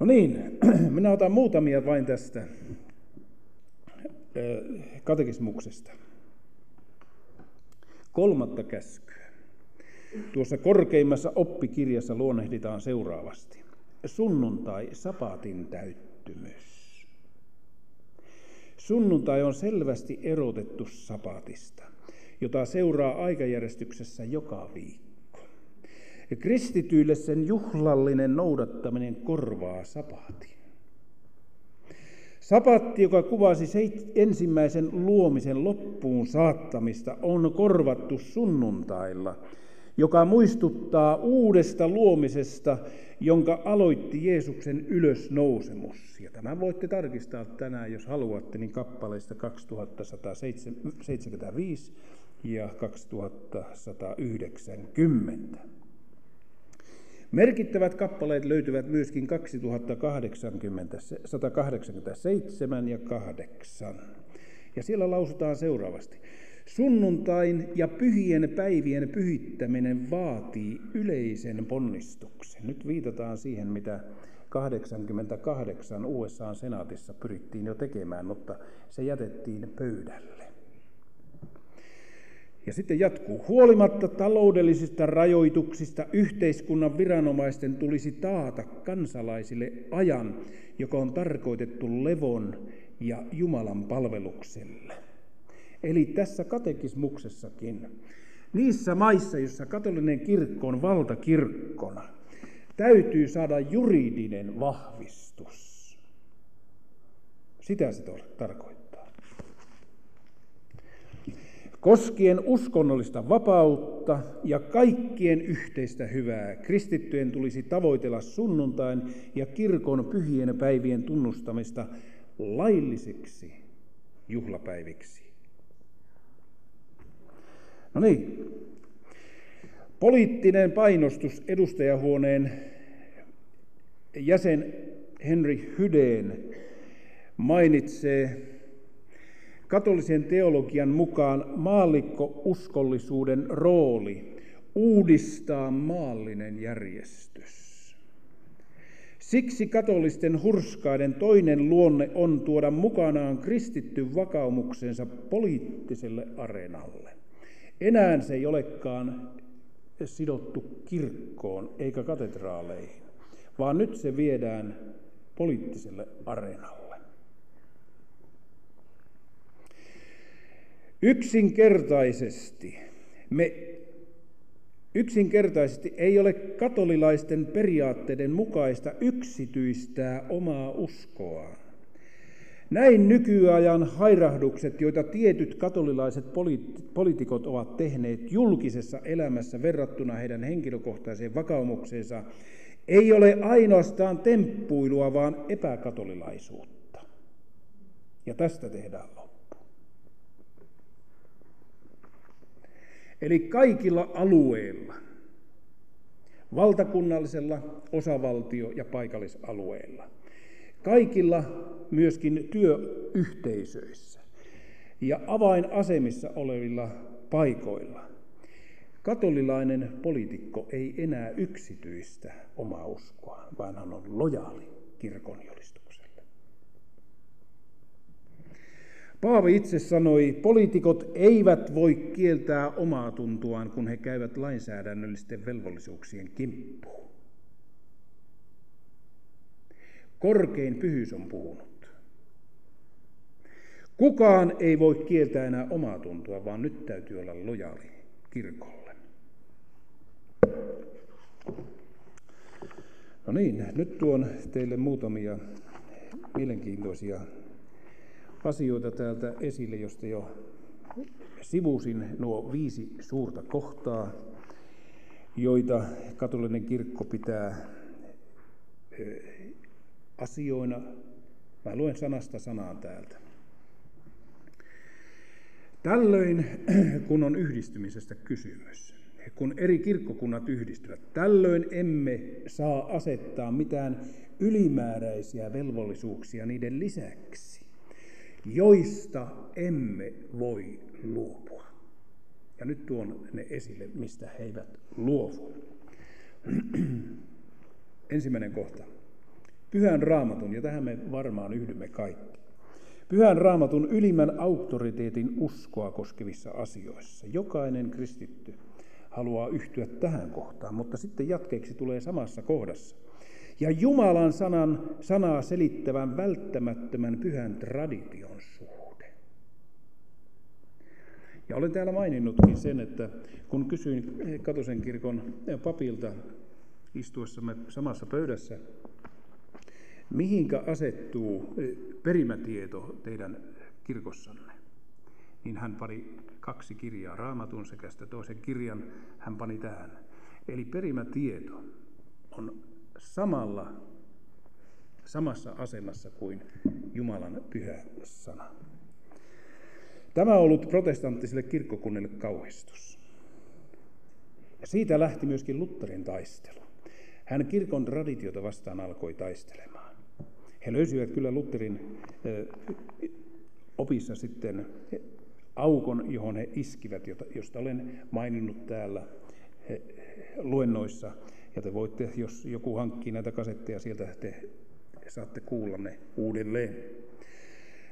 No niin, minä otan muutamia vain tästä katekismuksesta kolmatta käskyä. Tuossa korkeimmassa oppikirjassa luonnehditaan seuraavasti. Sunnuntai, sapatin täyttymys. Sunnuntai on selvästi erotettu sapatista, jota seuraa aikajärjestyksessä joka viikko. Kristityille sen juhlallinen noudattaminen korvaa sapatin. Sapatti, joka kuvasi ensimmäisen luomisen loppuun saattamista, on korvattu sunnuntailla, joka muistuttaa uudesta luomisesta, jonka aloitti Jeesuksen ylösnousemus. Ja tämän voitte tarkistaa tänään, jos haluatte, niin kappaleista 2175 ja 2190. Merkittävät kappaleet löytyvät myöskin 2080, 187 ja 8. Ja siellä lausutaan seuraavasti. Sunnuntain ja pyhien päivien pyhittäminen vaatii yleisen ponnistuksen. Nyt viitataan siihen, mitä 88 USA-senaatissa pyrittiin jo tekemään, mutta se jätettiin pöydälle. Ja sitten jatkuu. Huolimatta taloudellisista rajoituksista yhteiskunnan viranomaisten tulisi taata kansalaisille ajan, joka on tarkoitettu levon ja Jumalan palvelukselle. Eli tässä katekismuksessakin, niissä maissa, joissa katolinen kirkko on valtakirkkona, täytyy saada juridinen vahvistus. Sitä se tarkoittaa. Koskien uskonnollista vapautta ja kaikkien yhteistä hyvää, kristittyjen tulisi tavoitella sunnuntain ja kirkon pyhien päivien tunnustamista laillisiksi juhlapäiviksi. No niin, poliittinen painostus edustajahuoneen jäsen Henry Hydeen mainitsee katolisen teologian mukaan maallikko-uskollisuuden rooli uudistaa maallinen järjestys. Siksi katolisten hurskaiden toinen luonne on tuoda mukanaan kristitty vakaumuksensa poliittiselle areenalle. Enää se ei olekaan sidottu kirkkoon eikä katedraaleihin, vaan nyt se viedään poliittiselle areenalle. Yksinkertaisesti me Yksinkertaisesti ei ole katolilaisten periaatteiden mukaista yksityistää omaa uskoaan. Näin nykyajan hairahdukset, joita tietyt katolilaiset poliitikot ovat tehneet julkisessa elämässä verrattuna heidän henkilökohtaiseen vakaumukseensa, ei ole ainoastaan temppuilua, vaan epäkatolilaisuutta. Ja tästä tehdään Eli kaikilla alueilla, valtakunnallisella, osavaltio- ja paikallisalueilla, kaikilla myöskin työyhteisöissä ja avainasemissa olevilla paikoilla. Katolilainen poliitikko ei enää yksityistä omaa uskoa, vaan hän on lojaali kirkon Paavi itse sanoi, poliitikot eivät voi kieltää omaa tuntuaan, kun he käyvät lainsäädännöllisten velvollisuuksien kimppuun. Korkein pyhyys on puhunut. Kukaan ei voi kieltää enää omaa tuntua, vaan nyt täytyy olla lojaali kirkolle. No niin, nyt tuon teille muutamia mielenkiintoisia asioita täältä esille, josta jo sivusin nuo viisi suurta kohtaa, joita katolinen kirkko pitää asioina. Mä luen sanasta sanaan täältä. Tällöin, kun on yhdistymisestä kysymys, kun eri kirkkokunnat yhdistyvät, tällöin emme saa asettaa mitään ylimääräisiä velvollisuuksia niiden lisäksi joista emme voi luopua. Ja nyt tuon ne esille, mistä he eivät luovu. Ensimmäinen kohta. Pyhän raamatun, ja tähän me varmaan yhdymme kaikki. Pyhän raamatun ylimmän auktoriteetin uskoa koskevissa asioissa. Jokainen kristitty haluaa yhtyä tähän kohtaan, mutta sitten jatkeeksi tulee samassa kohdassa. Ja Jumalan sanan, sanaa selittävän välttämättömän pyhän tradition suhde. Ja olen täällä maininnutkin sen, että kun kysyin Katosen kirkon papilta istuessamme samassa pöydässä, mihinkä asettuu perimätieto teidän kirkossanne, niin hän pani kaksi kirjaa raamatun sekä sitä toisen kirjan hän pani tähän. Eli perimätieto on samalla, samassa asemassa kuin Jumalan pyhä sana. Tämä on ollut protestanttiselle kirkkokunnille kauhistus. Ja siitä lähti myöskin Lutherin taistelu. Hän kirkon traditiota vastaan alkoi taistelemaan. He löysivät kyllä Lutherin opissa sitten aukon, johon he iskivät, josta olen maininnut täällä luennoissa. Ja te voitte, jos joku hankkii näitä kasetteja sieltä, te saatte kuulla ne uudelleen.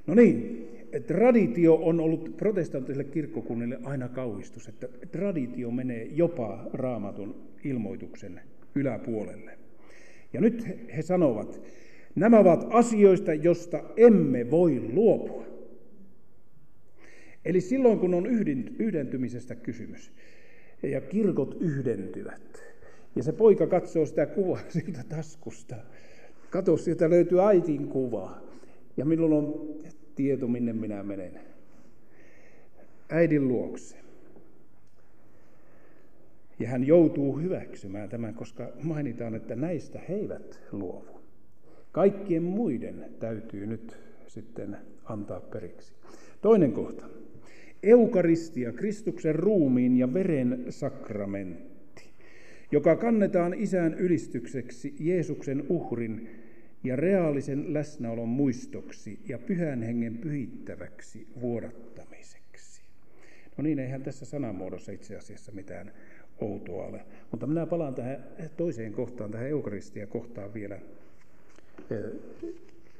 No niin, traditio on ollut protestanttiselle kirkkokunnille aina kauhistus, että traditio menee jopa raamatun ilmoituksen yläpuolelle. Ja nyt he sanovat, nämä ovat asioista, josta emme voi luopua. Eli silloin, kun on yhdentymisestä kysymys ja kirkot yhdentyvät, ja se poika katsoo sitä kuvaa siltä taskusta, kato, sieltä löytyy äitin kuva, ja minulla on tieto, minne minä menen. Äidin luokse. Ja hän joutuu hyväksymään tämän, koska mainitaan, että näistä he eivät luovu. Kaikkien muiden täytyy nyt sitten antaa periksi. Toinen kohta. Eukaristia, Kristuksen ruumiin ja veren sakramentti, joka kannetaan isän ylistykseksi Jeesuksen uhrin ja reaalisen läsnäolon muistoksi ja pyhän hengen pyhittäväksi vuodattamiseksi. No niin, eihän tässä sanamuodossa itse asiassa mitään outoa ole. Mutta minä palaan tähän toiseen kohtaan, tähän Eukaristia-kohtaan vielä eh,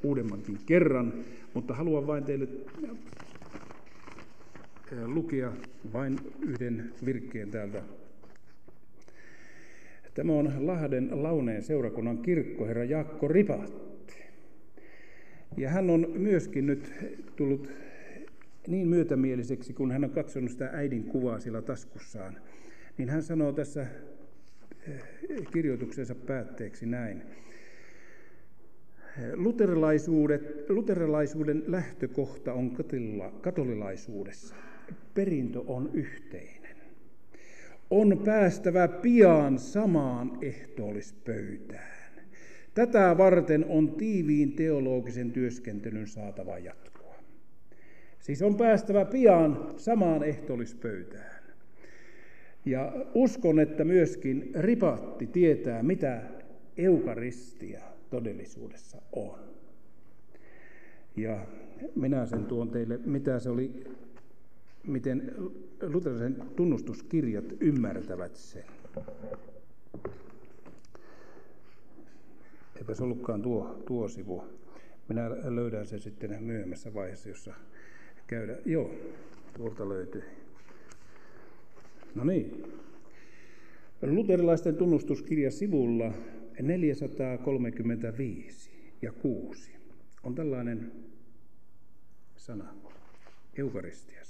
uudemmankin kerran, mutta haluan vain teille lukea vain yhden virkkeen täältä. Tämä on Lahden Launeen seurakunnan kirkkoherra Jaakko Ripatti. Ja hän on myöskin nyt tullut niin myötämieliseksi, kun hän on katsonut sitä äidin kuvaa sillä taskussaan, niin hän sanoo tässä kirjoituksensa päätteeksi näin. Luterilaisuuden lähtökohta on katolilaisuudessa perintö on yhteinen. On päästävä pian samaan ehtoollispöytään. Tätä varten on tiiviin teologisen työskentelyn saatava jatkoa. Siis on päästävä pian samaan ehtoollispöytään. Ja uskon, että myöskin ripatti tietää, mitä eukaristia todellisuudessa on. Ja minä sen tuon teille, mitä se oli miten luterilaisen tunnustuskirjat ymmärtävät sen. Eipä se ollutkaan tuo, tuo sivu. Minä löydän sen sitten myöhemmässä vaiheessa, jossa käydä. Joo, tuolta löytyy. No niin. Luterilaisten tunnustuskirja sivulla 435 ja 6 on tällainen sana eukaristiasta.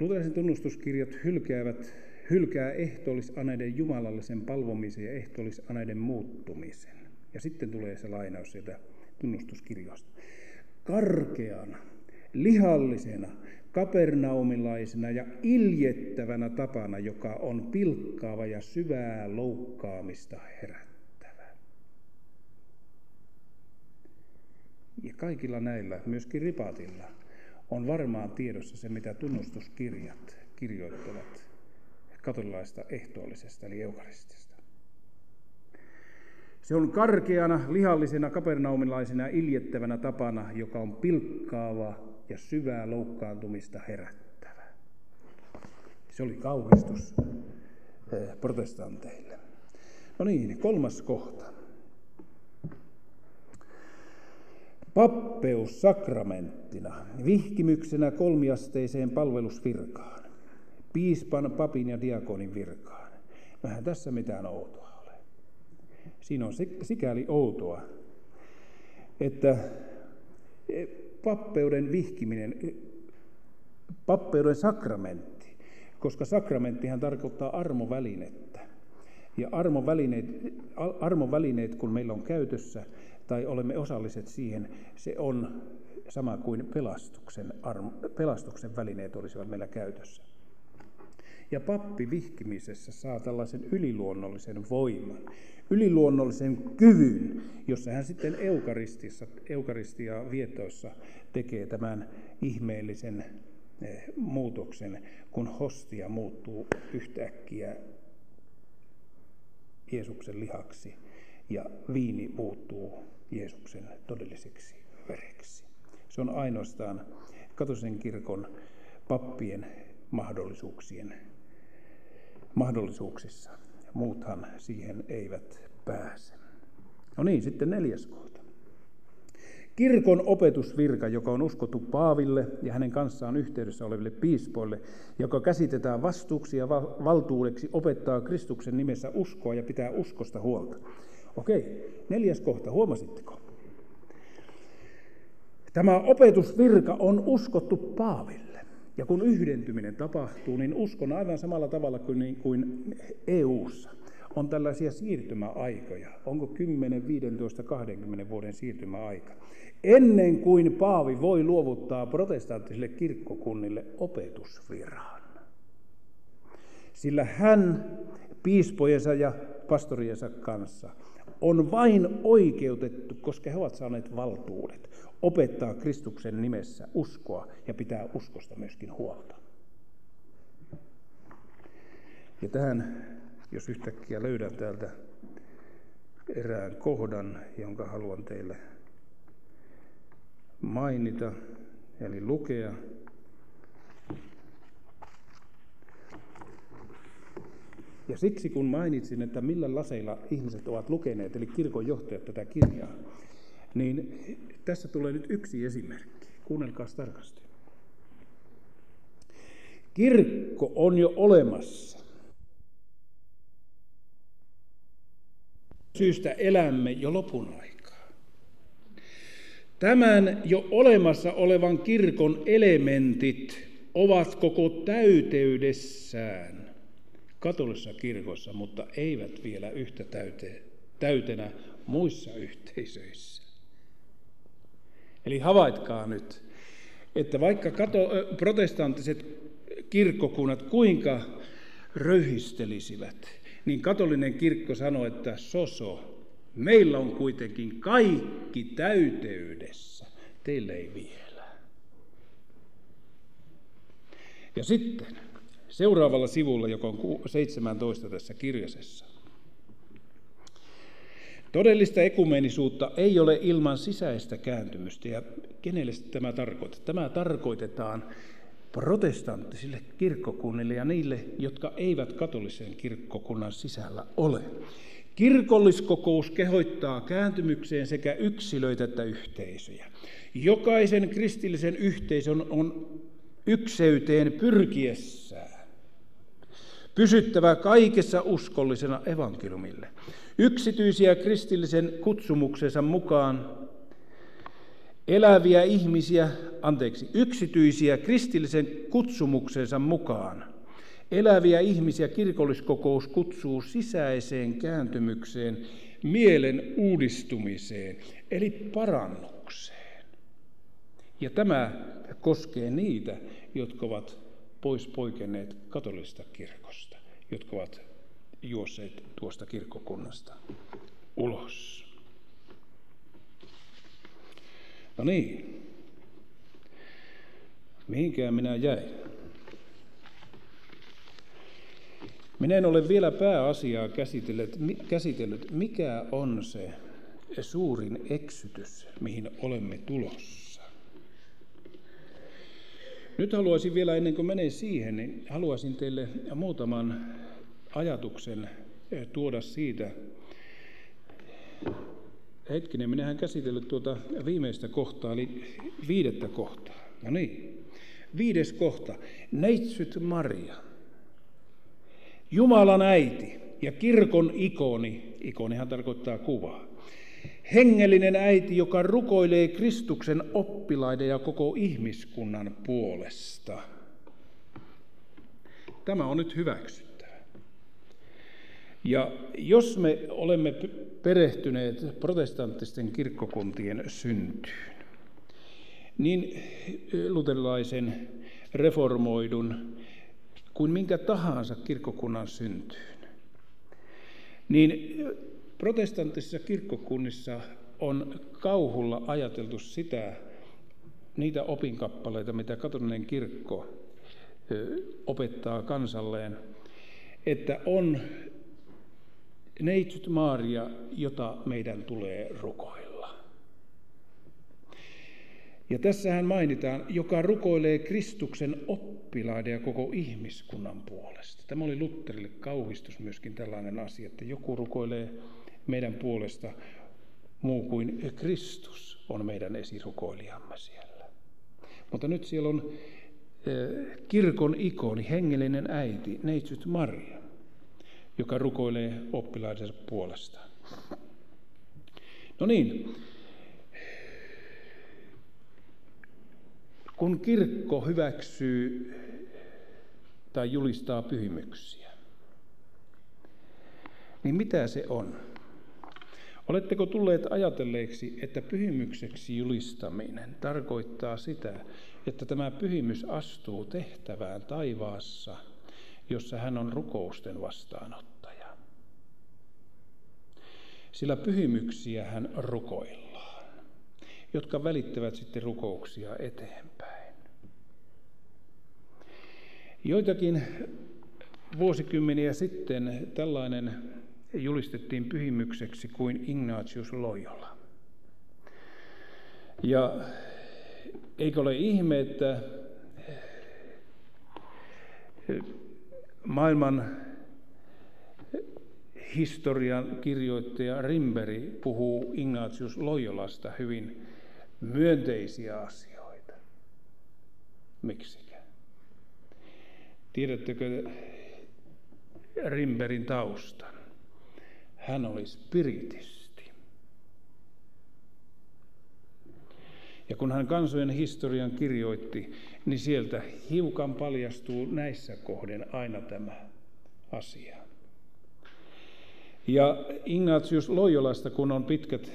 Luterilaisen tunnustuskirjat hylkäävät, hylkää ehtoollisaneiden jumalallisen palvomisen ja ehtoollisaneiden muuttumisen. Ja sitten tulee se lainaus sieltä tunnustuskirjoista. Karkeana, lihallisena, kapernaumilaisena ja iljettävänä tapana, joka on pilkkaava ja syvää loukkaamista herättävä. Ja kaikilla näillä, myöskin ripatilla, on varmaan tiedossa se, mitä tunnustuskirjat kirjoittavat katolilaista ehtoollisesta eli eukaristista. Se on karkeana, lihallisena, kapernaumilaisena iljettävänä tapana, joka on pilkkaava ja syvää loukkaantumista herättävä. Se oli kauhistus eh, protestanteille. No niin, kolmas kohta. Pappeus sakramenttina, vihkimyksenä kolmiasteiseen palvelusvirkaan, piispan, papin ja diakonin virkaan. Vähän tässä mitään outoa ole. Siinä on sikäli outoa, että e, pappeuden vihkiminen, e, pappeuden sakramentti, koska sakramenttihan tarkoittaa armovälinettä. Ja armovälineet, armovälineet, kun meillä on käytössä tai olemme osalliset siihen, se on sama kuin pelastuksen, armo, pelastuksen välineet olisivat meillä käytössä. Ja pappi vihkimisessä saa tällaisen yliluonnollisen voiman, yliluonnollisen kyvyn, jossa hän sitten eukaristissa, eukaristia vietoissa tekee tämän ihmeellisen eh, muutoksen, kun hostia muuttuu yhtäkkiä Jeesuksen lihaksi ja viini muuttuu Jeesuksen todelliseksi vereksi. Se on ainoastaan katolisen kirkon pappien mahdollisuuksien mahdollisuuksissa. Muuthan siihen eivät pääse. No niin, sitten neljäs kohta. Kirkon opetusvirka, joka on uskottu Paaville ja hänen kanssaan yhteydessä oleville piispoille, joka käsitetään vastuuksi ja valtuudeksi opettaa Kristuksen nimessä uskoa ja pitää uskosta huolta. Okei, neljäs kohta, huomasitteko? Tämä opetusvirka on uskottu Paaville. Ja kun yhdentyminen tapahtuu, niin uskon aivan samalla tavalla kuin, niin kuin EU-ssa. On tällaisia siirtymäaikoja. Onko 10, 15, 20 vuoden siirtymäaika? Ennen kuin Paavi voi luovuttaa protestanttisille kirkkokunnille opetusviran. Sillä hän piispojensa ja pastoriensa kanssa on vain oikeutettu, koska he ovat saaneet valtuudet opettaa Kristuksen nimessä uskoa ja pitää uskosta myöskin huolta. Ja tähän, jos yhtäkkiä löydän täältä erään kohdan, jonka haluan teille mainita, eli lukea. Ja siksi kun mainitsin, että millä laseilla ihmiset ovat lukeneet, eli kirkon johtajat tätä kirjaa, niin tässä tulee nyt yksi esimerkki. Kuunnelkaa tarkasti. Kirkko on jo olemassa. Syystä elämme jo lopun aikaa. Tämän jo olemassa olevan kirkon elementit ovat koko täyteydessään katolisessa kirkossa, mutta eivät vielä yhtä täyte, täytenä muissa yhteisöissä. Eli havaitkaa nyt, että vaikka kato, protestanttiset kirkkokunnat kuinka röhistelisivät, niin katolinen kirkko sanoi, että soso, meillä on kuitenkin kaikki täyteydessä, teille ei vielä. Ja sitten seuraavalla sivulla, joka on 17 tässä kirjasessa, Todellista ekumenisuutta ei ole ilman sisäistä kääntymystä. Ja kenelle tämä tarkoittaa? Tämä tarkoitetaan protestanttisille kirkkokunnille ja niille, jotka eivät katolisen kirkkokunnan sisällä ole. Kirkolliskokous kehoittaa kääntymykseen sekä yksilöitä että yhteisöjä. Jokaisen kristillisen yhteisön on ykseyteen pyrkiessään pysyttävä kaikessa uskollisena evankeliumille. Yksityisiä kristillisen kutsumuksensa mukaan eläviä ihmisiä, anteeksi, yksityisiä kristillisen kutsumuksensa mukaan eläviä ihmisiä kirkolliskokous kutsuu sisäiseen kääntymykseen, mielen uudistumiseen, eli parannukseen. Ja tämä koskee niitä, jotka ovat pois poikenneet katolista kirkosta, jotka ovat juosseet tuosta kirkkokunnasta ulos. No niin, mihinkään minä jäin? Minä en ole vielä pääasiaa käsitellyt, käsitellyt, mikä on se suurin eksytys, mihin olemme tulossa. Nyt haluaisin vielä, ennen kuin menen siihen, niin haluaisin teille muutaman ajatuksen eh, tuoda siitä. Hetkinen, minähän käsitellyt tuota viimeistä kohtaa, eli viidettä kohtaa. No niin, viides kohta. Neitsyt Maria. Jumalan äiti, ja kirkon ikoni, ikonihan tarkoittaa kuvaa, hengellinen äiti, joka rukoilee Kristuksen oppilaiden ja koko ihmiskunnan puolesta. Tämä on nyt hyväksyttävä. Ja jos me olemme perehtyneet protestanttisten kirkkokuntien syntyyn, niin luterilaisen reformoidun kuin minkä tahansa kirkkokunnan syntyyn, niin protestanttisissa kirkkokunnissa on kauhulla ajateltu sitä, niitä opinkappaleita, mitä katolinen kirkko opettaa kansalleen, että on neitsyt Maaria, jota meidän tulee rukoilla. Ja tässähän mainitaan, joka rukoilee Kristuksen oppilaiden ja koko ihmiskunnan puolesta. Tämä oli Lutterille kauhistus myöskin tällainen asia, että joku rukoilee meidän puolesta muu kuin Kristus on meidän esirukoilijamme siellä. Mutta nyt siellä on kirkon ikoni, hengellinen äiti, neitsyt Maria, joka rukoilee oppilaidensa puolesta. No niin, kun kirkko hyväksyy tai julistaa pyhimyksiä, niin mitä se on? Oletteko tulleet ajatelleeksi, että pyhimykseksi julistaminen tarkoittaa sitä, että tämä pyhimys astuu tehtävään taivaassa, jossa hän on rukousten vastaanottaja. Sillä pyhimyksiä hän rukoillaan, jotka välittävät sitten rukouksia eteenpäin. Joitakin vuosikymmeniä sitten tällainen julistettiin pyhimykseksi kuin Ignatius Loyola. Ja eikö ole ihme, että maailman historian kirjoittaja Rimberi puhuu Ignatius Loyolasta hyvin myönteisiä asioita. Miksikä? Tiedättekö Rimberin taustan? Hän oli spiritisti. Ja kun hän kansojen historian kirjoitti, niin sieltä hiukan paljastuu näissä kohden aina tämä asia. Ja Ignatius Loyolasta, kun on pitkät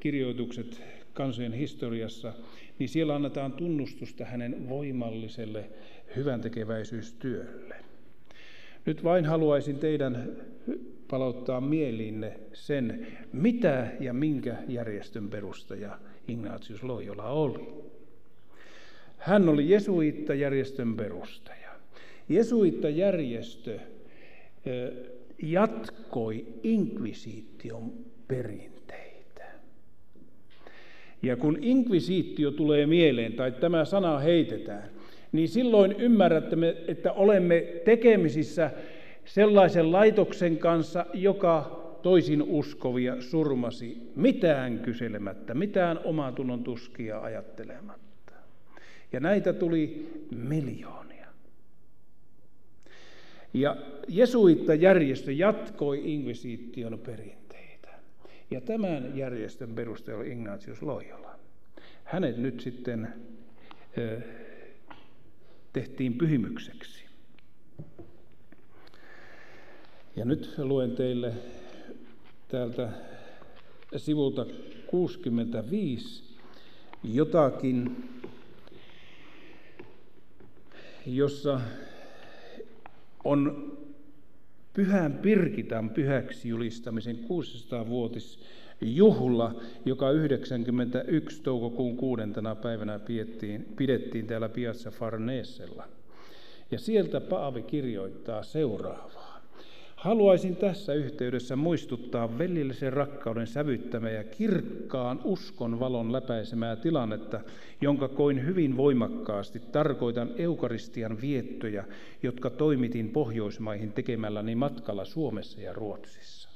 kirjoitukset kansojen historiassa, niin siellä annetaan tunnustusta hänen voimalliselle hyväntekeväisyystyölle. Nyt vain haluaisin teidän palauttaa mieliinne sen, mitä ja minkä järjestön perustaja Ignatius Loyola oli. Hän oli Jesuitta-järjestön perustaja. Jesuitta-järjestö jatkoi inkvisiition perinteitä. Ja kun inkvisiittio tulee mieleen tai tämä sana heitetään, niin silloin ymmärrätte, että olemme tekemisissä sellaisen laitoksen kanssa, joka toisin uskovia surmasi mitään kyselemättä, mitään omatunnon tuskia ajattelematta. Ja näitä tuli miljoonia. Ja Jesuitta-järjestö jatkoi inkvisiition perinteitä. Ja tämän järjestön perusteella Ignatius Loyola. Hänet nyt sitten tehtiin pyhimykseksi. Ja nyt luen teille täältä sivulta 65 jotakin, jossa on Pyhän Pirkitan pyhäksi julistamisen 600-vuotis juhla, joka 91 toukokuun kuudentena päivänä pidettiin, pidettiin täällä Piazza Farnesella. Ja sieltä Paavi kirjoittaa seuraavaa. Haluaisin tässä yhteydessä muistuttaa velillisen rakkauden sävyttämää ja kirkkaan uskon valon läpäisemää tilannetta, jonka koin hyvin voimakkaasti. Tarkoitan eukaristian viettoja, jotka toimitin Pohjoismaihin tekemälläni matkalla Suomessa ja Ruotsissa.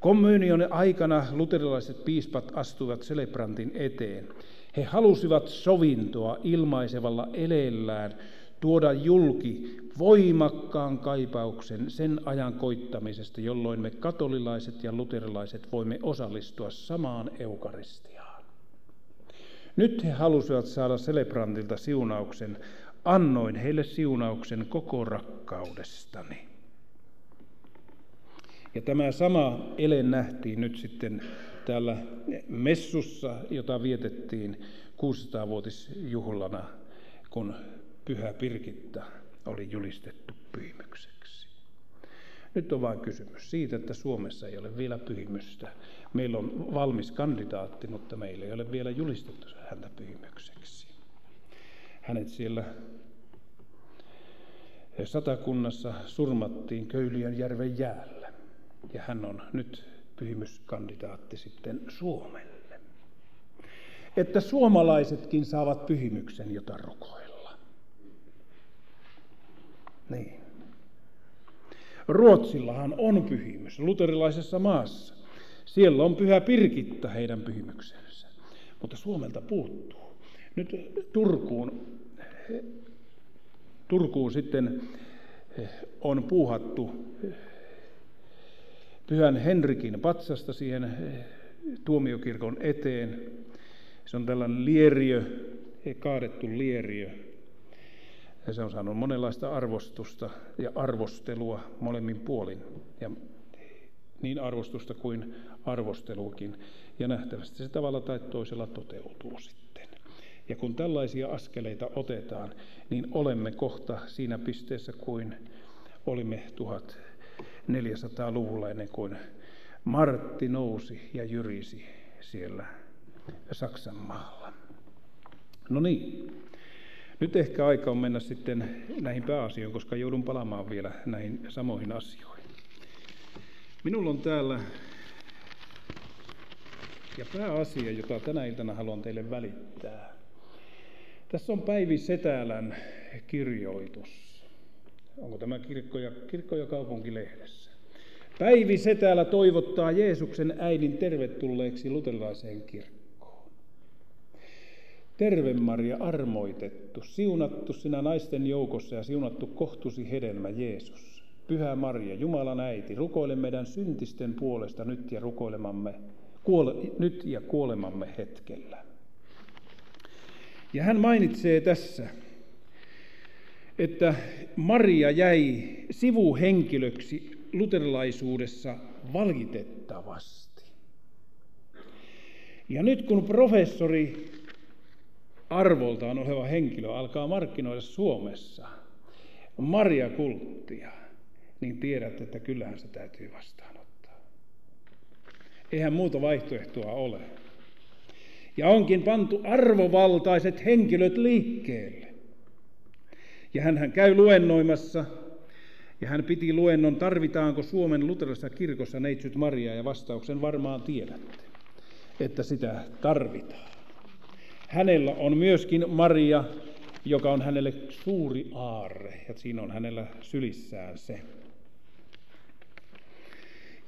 Kommunion aikana luterilaiset piispat astuivat celebrantin eteen. He halusivat sovintoa ilmaisevalla eleellään tuoda julki voimakkaan kaipauksen sen ajan koittamisesta, jolloin me katolilaiset ja luterilaiset voimme osallistua samaan eukaristiaan. Nyt he halusivat saada celebrantilta siunauksen. Annoin heille siunauksen koko rakkaudestani. Ja tämä sama ele nähtiin nyt sitten täällä messussa, jota vietettiin 600-vuotisjuhlana, kun Pyhä Pirkitta oli julistettu pyhimykseksi. Nyt on vain kysymys siitä, että Suomessa ei ole vielä pyhimystä. Meillä on valmis kandidaatti, mutta meillä ei ole vielä julistettu häntä pyhimykseksi. Hänet siellä satakunnassa surmattiin Köyliön järven jäällä. Ja hän on nyt pyhimyskandidaatti sitten Suomelle. Että suomalaisetkin saavat pyhimyksen, jota rukoilla. Niin. Ruotsillahan on pyhimys, luterilaisessa maassa. Siellä on pyhä Pirkitta heidän pyhimyksensä, mutta Suomelta puuttuu. Nyt Turkuun, Turkuun sitten on puuhattu pyhän Henrikin patsasta siihen eh, tuomiokirkon eteen. Se on tällainen lieriö, kaadettu lieriö. Ja se on saanut monenlaista arvostusta ja arvostelua molemmin puolin. Ja niin arvostusta kuin arvosteluakin. Ja nähtävästi se tavalla tai toisella toteutuu sitten. Ja kun tällaisia askeleita otetaan, niin olemme kohta siinä pisteessä kuin olimme 1400-luvulla ennen kuin Martti nousi ja jyrisi siellä Saksan maalla. No niin, nyt ehkä aika on mennä sitten näihin pääasioihin, koska joudun palaamaan vielä näihin samoihin asioihin. Minulla on täällä ja pääasia, jota tänä iltana haluan teille välittää. Tässä on Päivi Setälän kirjoitus onko tämä kirkko ja, kirkko ja kaupunkilehdessä. Päivi Setälä toivottaa Jeesuksen äidin tervetulleeksi luterilaiseen kirkkoon. Terve Maria, armoitettu, siunattu sinä naisten joukossa ja siunattu kohtusi hedelmä Jeesus. Pyhä Maria, Jumalan äiti, rukoile meidän syntisten puolesta nyt ja rukoilemamme, kuole, nyt ja kuolemamme hetkellä. Ja hän mainitsee tässä että Maria jäi sivuhenkilöksi luterilaisuudessa valitettavasti. Ja nyt kun professori arvoltaan oleva henkilö alkaa markkinoida Suomessa Maria-kulttia, niin tiedät, että kyllähän se täytyy vastaanottaa. Eihän muuta vaihtoehtoa ole. Ja onkin pantu arvovaltaiset henkilöt liikkeelle. Ja hän käy luennoimassa, ja hän piti luennon, tarvitaanko Suomen luterilaisessa kirkossa neitsyt Mariaa, ja vastauksen varmaan tiedätte, että sitä tarvitaan. Hänellä on myöskin Maria, joka on hänelle suuri aarre, ja siinä on hänellä sylissään se.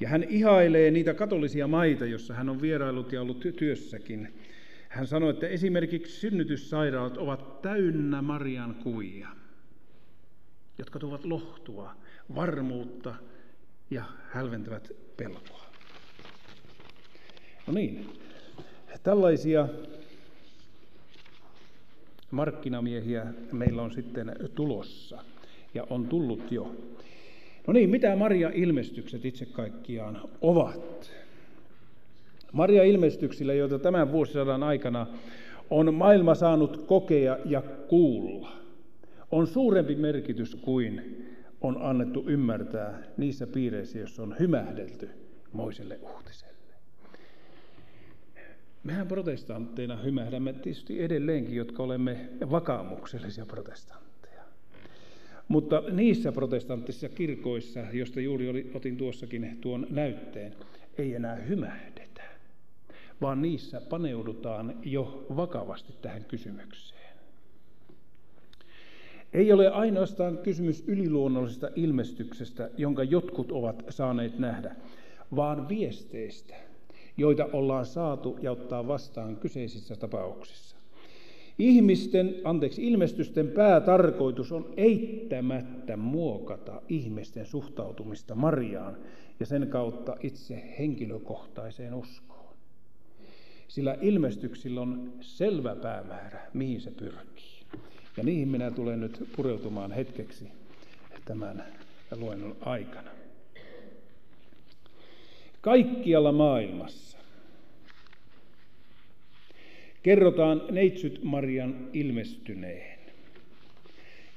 Ja hän ihailee niitä katolisia maita, joissa hän on vierailut ja ollut työssäkin. Hän sanoi, että esimerkiksi synnytyssairaalat ovat täynnä Marian kuvia jotka tuovat lohtua, varmuutta ja hälventävät pelkoa. No niin, tällaisia markkinamiehiä meillä on sitten tulossa ja on tullut jo. No niin, mitä Maria-ilmestykset itse kaikkiaan ovat? Maria-ilmestyksillä, joita tämän vuosisadan aikana on maailma saanut kokea ja kuulla – on suurempi merkitys kuin on annettu ymmärtää niissä piireissä, joissa on hymähdelty moiselle uutiselle. Mehän protestantteina hymähdämme tietysti edelleenkin, jotka olemme vakaamuksellisia protestantteja. Mutta niissä protestanttisissa kirkoissa, joista juuri otin tuossakin tuon näytteen, ei enää hymähdetä, vaan niissä paneudutaan jo vakavasti tähän kysymykseen. Ei ole ainoastaan kysymys yliluonnollisesta ilmestyksestä, jonka jotkut ovat saaneet nähdä, vaan viesteistä, joita ollaan saatu ja ottaa vastaan kyseisissä tapauksissa. Ihmisten, anteeksi, ilmestysten päätarkoitus on eittämättä muokata ihmisten suhtautumista Mariaan ja sen kautta itse henkilökohtaiseen uskoon. Sillä ilmestyksillä on selvä päämäärä, mihin se pyrkii. Ja niihin minä tulen nyt pureutumaan hetkeksi tämän luennon aikana. Kaikkialla maailmassa kerrotaan Neitsyt Marian ilmestyneen.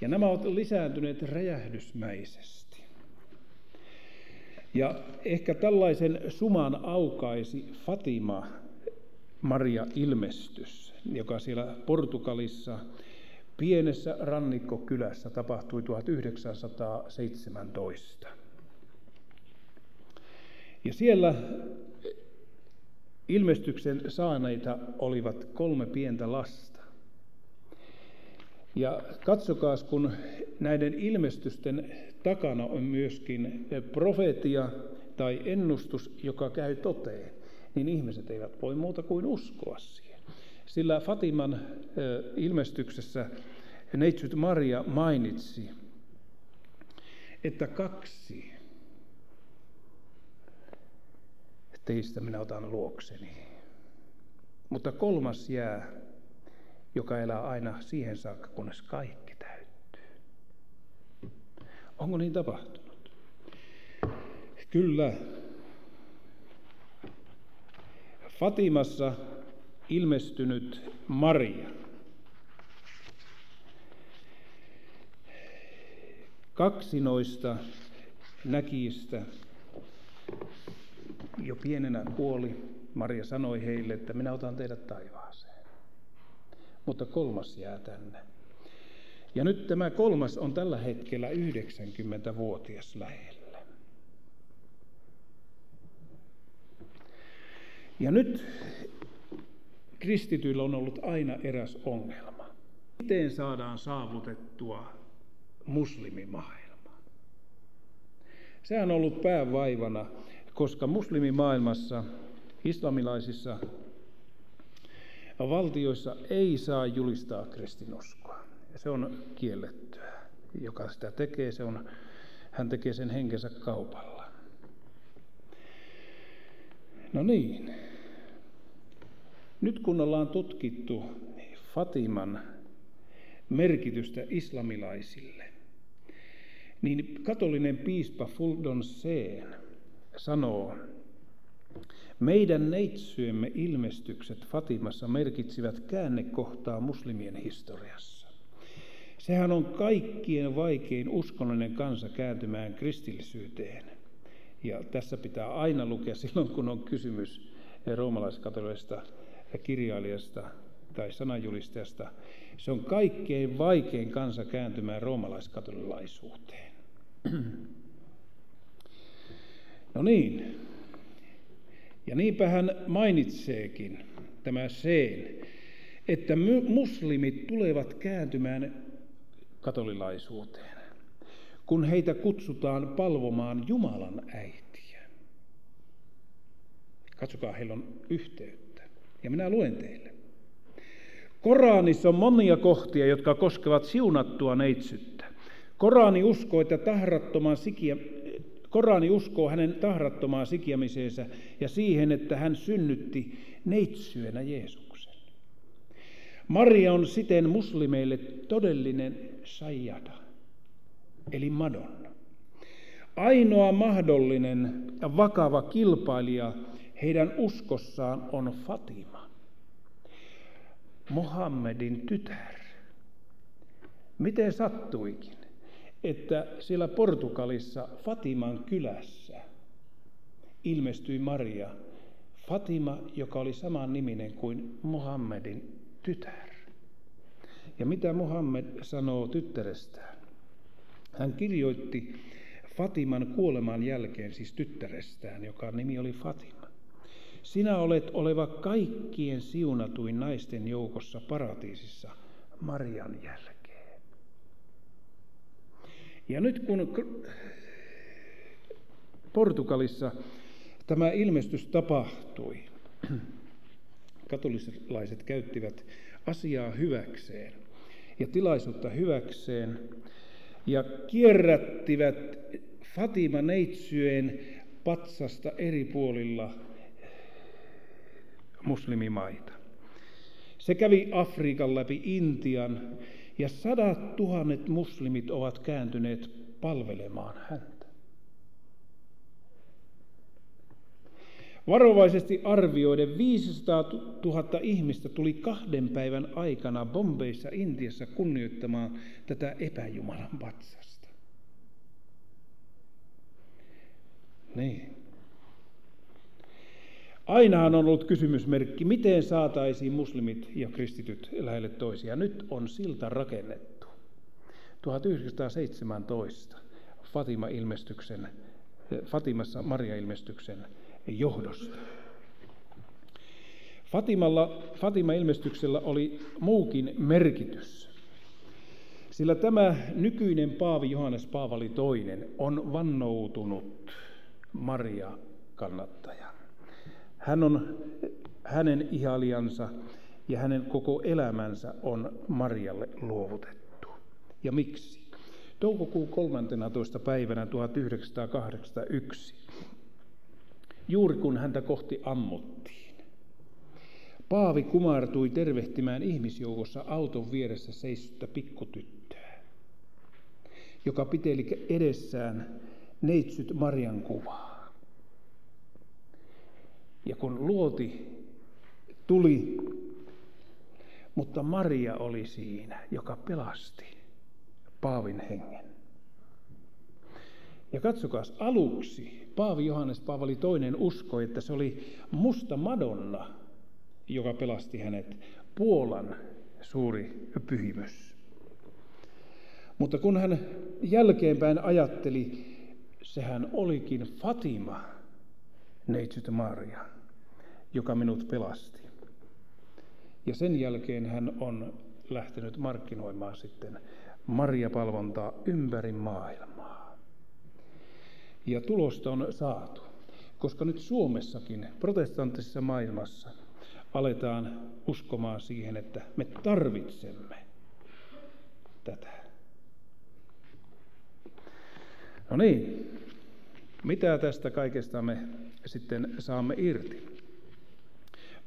Ja nämä ovat lisääntyneet räjähdysmäisesti. Ja ehkä tällaisen suman aukaisi Fatima Maria ilmestys, joka siellä Portugalissa pienessä rannikkokylässä tapahtui 1917. Ja siellä ilmestyksen saaneita olivat kolme pientä lasta. Ja katsokaa, kun näiden ilmestysten takana on myöskin profeetia tai ennustus, joka käy toteen, niin ihmiset eivät voi muuta kuin uskoa siihen. Sillä Fatiman ilmestyksessä Neitsyt Maria mainitsi, että kaksi teistä minä otan luokseni. Mutta kolmas jää, joka elää aina siihen saakka, kunnes kaikki täyttyy. Onko niin tapahtunut? Kyllä. Fatimassa ilmestynyt Maria. Kaksi noista näkistä jo pienenä kuoli. Maria sanoi heille, että minä otan teidät taivaaseen. Mutta kolmas jää tänne. Ja nyt tämä kolmas on tällä hetkellä 90-vuotias lähellä. Ja nyt kristityillä on ollut aina eräs ongelma. Miten saadaan saavutettua muslimimaailma? Sehän on ollut päävaivana koska muslimimaailmassa, islamilaisissa valtioissa ei saa julistaa kristinuskoa. Se on kiellettyä. Joka sitä tekee, se on, hän tekee sen henkensä kaupalla. No niin. Nyt kun ollaan tutkittu Fatiman merkitystä islamilaisille, niin katolinen piispa Fuldon Seen sanoo, meidän neitsyemme ilmestykset Fatimassa merkitsivät käännekohtaa muslimien historiassa. Sehän on kaikkien vaikein uskonnollinen kansa kääntymään kristillisyyteen. Ja tässä pitää aina lukea silloin, kun on kysymys roomalaiskatolisesta kirjailijasta tai sananjulistajasta. Se on kaikkein vaikein kansa kääntymään roomalaiskatolilaisuuteen. No niin. Ja niinpä hän mainitseekin tämä seen, että muslimit tulevat kääntymään katolilaisuuteen, kun heitä kutsutaan palvomaan Jumalan äitiä. Katsokaa, heillä on yhteyttä. Ja minä luen teille. Koranissa on monia kohtia, jotka koskevat siunattua neitsyttä. Korani uskoo, että tahrattoman Korani uskoo hänen tahrattomaan sikiämiseensä ja siihen, että hän synnytti neitsyönä Jeesuksen. Maria on siten muslimeille todellinen sayyada, eli Madonna. Ainoa mahdollinen ja vakava kilpailija heidän uskossaan on Fatima, Mohammedin tytär. Miten sattuikin? Että siellä Portugalissa Fatiman kylässä ilmestyi Maria, Fatima, joka oli saman niminen kuin Muhammedin tytär. Ja mitä Muhammed sanoo tyttärestään? Hän kirjoitti Fatiman kuoleman jälkeen, siis tyttärestään, joka nimi oli Fatima. Sinä olet oleva kaikkien siunatuin naisten joukossa paratiisissa Marian jälkeen. Ja nyt kun Portugalissa tämä ilmestys tapahtui, katolisalaiset käyttivät asiaa hyväkseen ja tilaisuutta hyväkseen ja kierrättivät Fatima neitsyjen patsasta eri puolilla muslimimaita. Se kävi Afrikan läpi Intian ja sadat tuhannet muslimit ovat kääntyneet palvelemaan häntä. Varovaisesti arvioiden 500 000 ihmistä tuli kahden päivän aikana Bombeissa Intiassa kunnioittamaan tätä epäjumalan patsasta. Niin. Ainahan on ollut kysymysmerkki, miten saataisiin muslimit ja kristityt lähelle toisiaan. Nyt on silta rakennettu. 1917 Fatima-ilmestyksen, Fatimassa Maria-ilmestyksen johdosta. Fatimalla, Fatima-ilmestyksellä oli muukin merkitys. Sillä tämä nykyinen paavi Johannes Paavali II on vannoutunut Maria-kannattaja. Hän on, hänen ihaliansa ja hänen koko elämänsä on Marialle luovutettu. Ja miksi? Toukokuun 13. päivänä 1981, juuri kun häntä kohti ammuttiin, Paavi kumartui tervehtimään ihmisjoukossa auton vieressä seissyttä pikkutyttöä, joka piteli edessään neitsyt Marian kuvaa. Ja kun luoti tuli, mutta Maria oli siinä, joka pelasti Paavin hengen. Ja katsokaa, aluksi Paavi Johannes Paavali toinen uskoi, että se oli musta Madonna, joka pelasti hänet, Puolan suuri pyhimys. Mutta kun hän jälkeenpäin ajatteli, sehän olikin Fatima, neitsyt Maria, joka minut pelasti. Ja sen jälkeen hän on lähtenyt markkinoimaan sitten Maria-palvontaa ympäri maailmaa. Ja tulosta on saatu, koska nyt Suomessakin, protestanttisessa maailmassa, aletaan uskomaan siihen, että me tarvitsemme tätä. No niin, mitä tästä kaikesta me sitten saamme irti?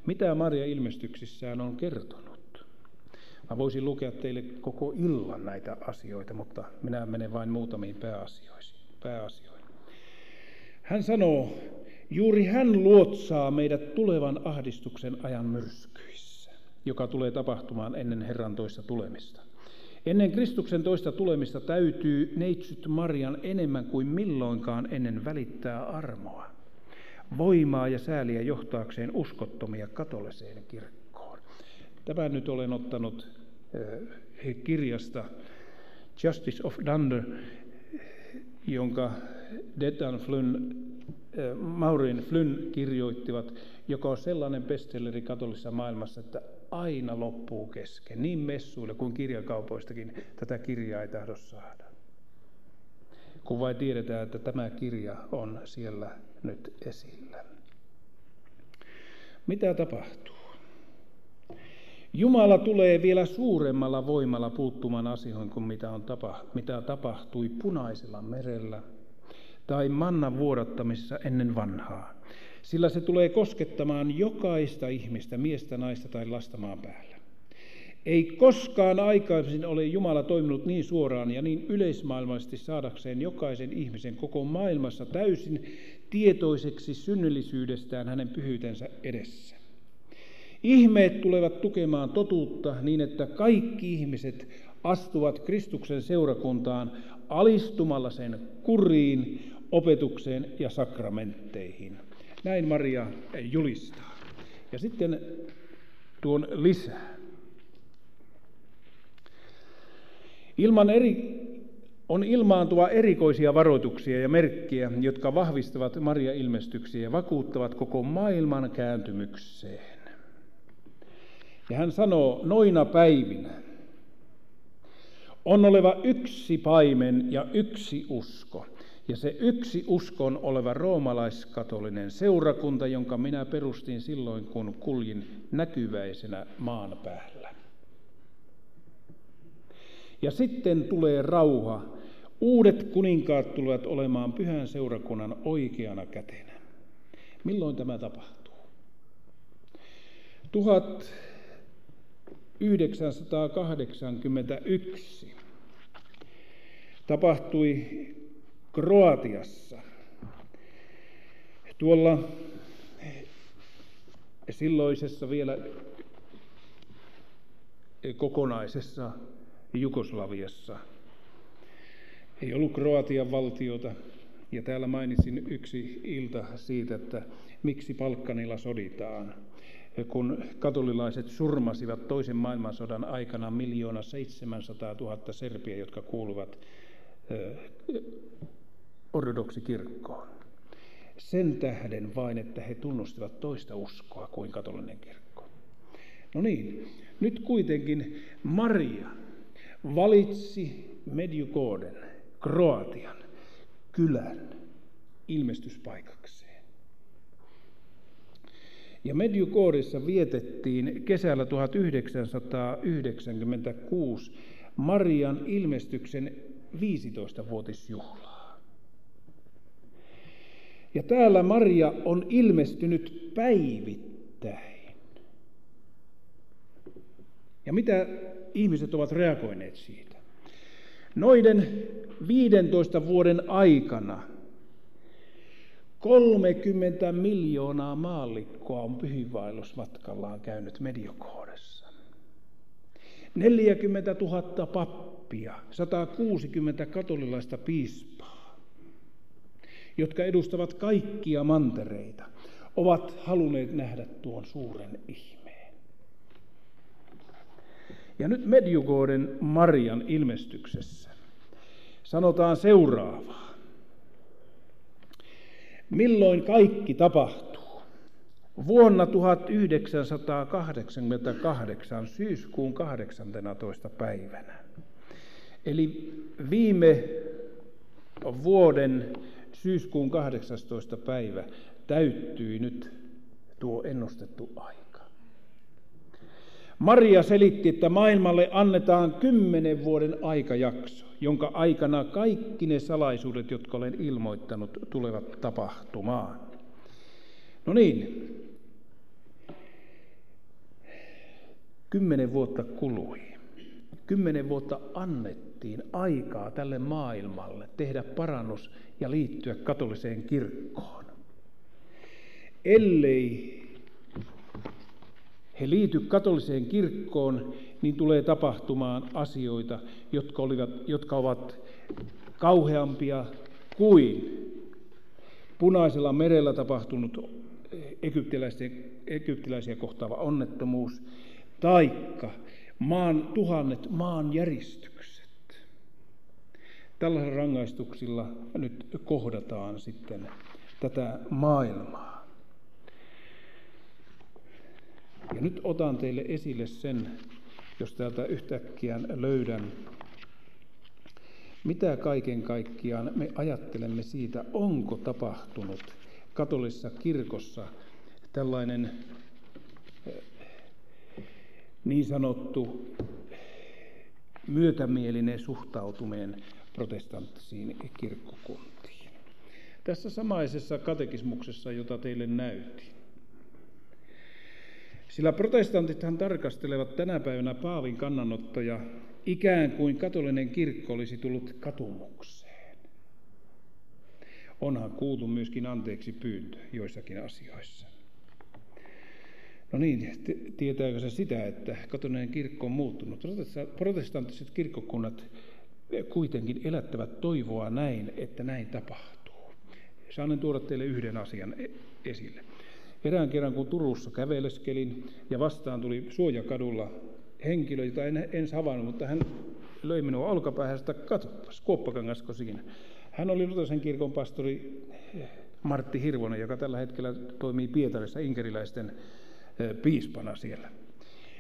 Mitä Maria ilmestyksissään on kertonut? Mä voisin lukea teille koko illan näitä asioita, mutta minä menen vain muutamiin pääasioihin. Hän sanoo, juuri hän luotsaa meidät tulevan ahdistuksen ajan myrskyissä, joka tulee tapahtumaan ennen Herran toista tulemista. Ennen Kristuksen toista tulemista täytyy neitsyt Marian enemmän kuin milloinkaan ennen välittää armoa, voimaa ja sääliä johtaakseen uskottomia katoliseen kirkkoon. Tämän nyt olen ottanut eh, kirjasta Justice of Dunder, jonka Detan Flynn, eh, Maureen Flynn kirjoittivat, joka on sellainen bestselleri katolisessa maailmassa, että aina loppuu kesken. Niin messuille kuin kirjakaupoistakin tätä kirjaa ei tahdo saada. Kun vain tiedetään, että tämä kirja on siellä nyt esillä. Mitä tapahtuu? Jumala tulee vielä suuremmalla voimalla puuttumaan asioihin kuin mitä, on tapa, mitä tapahtui punaisella merellä tai mannan vuodattamisessa ennen vanhaa sillä se tulee koskettamaan jokaista ihmistä, miestä, naista tai lasta maan päällä. Ei koskaan aikaisemmin ole Jumala toiminut niin suoraan ja niin yleismaailmallisesti saadakseen jokaisen ihmisen koko maailmassa täysin tietoiseksi synnyllisyydestään hänen pyhyytensä edessä. Ihmeet tulevat tukemaan totuutta niin, että kaikki ihmiset astuvat Kristuksen seurakuntaan alistumalla sen kuriin, opetukseen ja sakramentteihin. Näin Maria julistaa. Ja sitten tuon lisää. Ilman eri, on ilmaantuva erikoisia varoituksia ja merkkiä, jotka vahvistavat Maria-ilmestyksiä ja vakuuttavat koko maailman kääntymykseen. Ja hän sanoo, noina päivinä on oleva yksi paimen ja yksi usko. Ja se yksi uskon oleva roomalaiskatolinen seurakunta, jonka minä perustin silloin, kun kuljin näkyväisenä maan päällä. Ja sitten tulee rauha. Uudet kuninkaat tulevat olemaan pyhän seurakunnan oikeana kätenä. Milloin tämä tapahtuu? 1981 tapahtui Kroatiassa. Tuolla silloisessa vielä kokonaisessa Jugoslaviassa ei ollut Kroatian valtiota. Ja täällä mainitsin yksi ilta siitä, että miksi Palkkanilla soditaan. Kun katolilaiset surmasivat toisen maailmansodan aikana miljoona 700 000 serpiä, jotka kuuluvat ortodoksikirkkoon. Sen tähden vain, että he tunnustivat toista uskoa kuin katolinen kirkko. No niin, nyt kuitenkin Maria valitsi Medjugorjen, Kroatian, kylän ilmestyspaikakseen. Ja Medjugorjessa vietettiin kesällä 1996 Marian ilmestyksen 15-vuotisjuhlaa. Ja täällä Maria on ilmestynyt päivittäin. Ja mitä ihmiset ovat reagoineet siitä? Noiden 15 vuoden aikana 30 miljoonaa maallikkoa on pyhiinvaellusmatkallaan käynyt Mediokoodessa. 40 000 pappia, 160 katolilaista piispaa, jotka edustavat kaikkia mantereita, ovat halunneet nähdä tuon suuren ihmeen. Ja nyt Medjugorjen Marian ilmestyksessä sanotaan seuraavaa. Milloin kaikki tapahtuu? Vuonna 1988 syyskuun 18. päivänä. Eli viime vuoden syyskuun 18. päivä täyttyi nyt tuo ennustettu aika. Maria selitti, että maailmalle annetaan kymmenen vuoden aikajakso, jonka aikana kaikki ne salaisuudet, jotka olen ilmoittanut, tulevat tapahtumaan. No niin, kymmenen vuotta kului. Kymmenen vuotta annettiin aikaa tälle maailmalle tehdä parannus ja liittyä katoliseen kirkkoon. Ellei he liity katoliseen kirkkoon, niin tulee tapahtumaan asioita, jotka, olivat, jotka ovat kauheampia kuin punaisella merellä tapahtunut egyptiläisiä kohtaava onnettomuus, taikka maan tuhannet maanjäristykset. Tällaisilla rangaistuksilla nyt kohdataan sitten tätä maailmaa. Ja nyt otan teille esille sen, jos täältä yhtäkkiä löydän, mitä kaiken kaikkiaan me ajattelemme siitä, onko tapahtunut katolisessa kirkossa tällainen eh, niin sanottu myötämielinen suhtautuminen protestanttisiin kirkkokuntiin. Tässä samaisessa katekismuksessa, jota teille näytin, sillä protestantithan tarkastelevat tänä päivänä Paavin kannanottoja ikään kuin katolinen kirkko olisi tullut katumukseen. Onhan kuultu myöskin anteeksi pyyntö joissakin asioissa. No niin, tietääkö se sitä, että katolinen kirkko on muuttunut? Protestanttiset kirkkokunnat kuitenkin elättävät toivoa näin, että näin tapahtuu. Saan tuoda teille yhden asian e- esille. Erään kerran, kun Turussa käveleskelin ja vastaan tuli Suojakadulla henkilö, jota en en havainnut, mutta hän löi minua olkapäähän, että katsopas, kuoppakangasko siinä. Hän oli Lutosen kirkon pastori Martti Hirvonen, joka tällä hetkellä toimii Pietarissa inkeriläisten piispana siellä.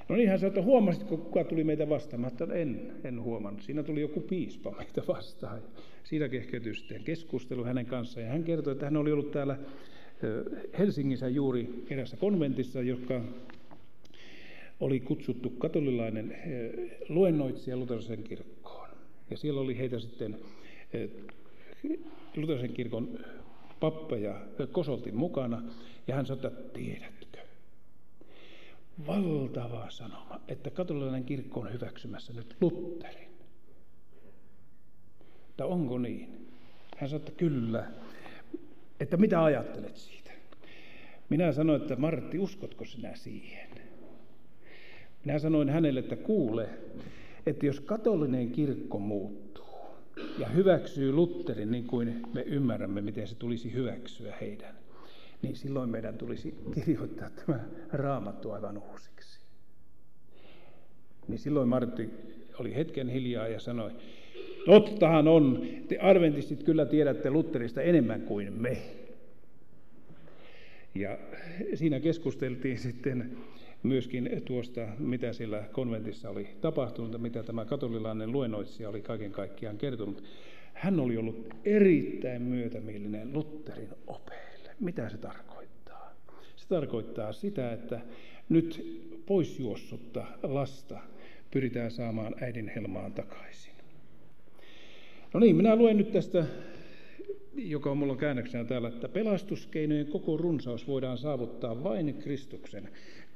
No niin, hän sanoi, että huomasitko, kuka tuli meitä vastaan? Mä että en, en huomannut. Siinä tuli joku piispa meitä vastaan. Siinä kehkeytyi sitten keskustelu hänen kanssaan. Ja hän kertoi, että hän oli ollut täällä Helsingissä juuri erässä konventissa, joka oli kutsuttu katolilainen luennoitsija Luterisen kirkkoon. Ja siellä oli heitä sitten Luterisen kirkon pappeja kosoltin mukana. Ja hän sanoi, että tiedätkö, valtava sanoma, että katolilainen kirkko on hyväksymässä nyt Lutherin. Että onko niin? Hän sanoi, että kyllä. Että mitä ajattelet siitä? Minä sanoin, että Martti, uskotko sinä siihen? Minä sanoin hänelle, että kuule, että jos katolinen kirkko muuttuu ja hyväksyy Lutterin niin kuin me ymmärrämme, miten se tulisi hyväksyä heidän, niin silloin meidän tulisi kirjoittaa tämä raamattu aivan uusiksi. Niin silloin Martti oli hetken hiljaa ja sanoi, tottahan on, te arventistit kyllä tiedätte Lutterista enemmän kuin me. Ja siinä keskusteltiin sitten myöskin tuosta, mitä siellä konventissa oli tapahtunut, mitä tämä katolilainen luennoitsija oli kaiken kaikkiaan kertonut. Hän oli ollut erittäin myötämielinen Lutterin opeille. Mitä se tarkoittaa? Se tarkoittaa sitä, että nyt poisjuossutta lasta pyritään saamaan äidin helmaan takaisin. No niin, minä luen nyt tästä joka on mulla käännöksenä täällä, että pelastuskeinojen koko runsaus voidaan saavuttaa vain Kristuksen,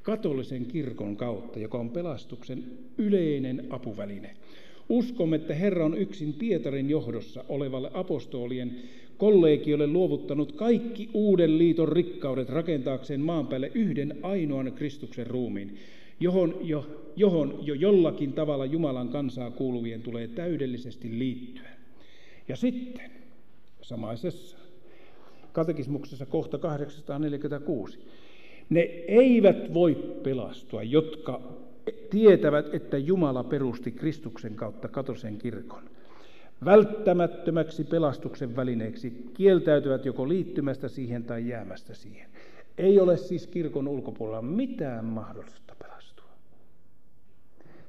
katolisen kirkon kautta, joka on pelastuksen yleinen apuväline. Uskomme, että Herra on yksin Pietarin johdossa olevalle apostolien kollegiolle luovuttanut kaikki uuden liiton rikkaudet rakentaakseen maan päälle yhden ainoan Kristuksen ruumiin, johon jo, johon jo jollakin tavalla Jumalan kansaa kuuluvien tulee täydellisesti liittyä. Ja sitten samaisessa katekismuksessa kohta 846. Ne eivät voi pelastua, jotka tietävät, että Jumala perusti Kristuksen kautta katosen kirkon. Välttämättömäksi pelastuksen välineeksi kieltäytyvät joko liittymästä siihen tai jäämästä siihen. Ei ole siis kirkon ulkopuolella mitään mahdollisuutta pelastua.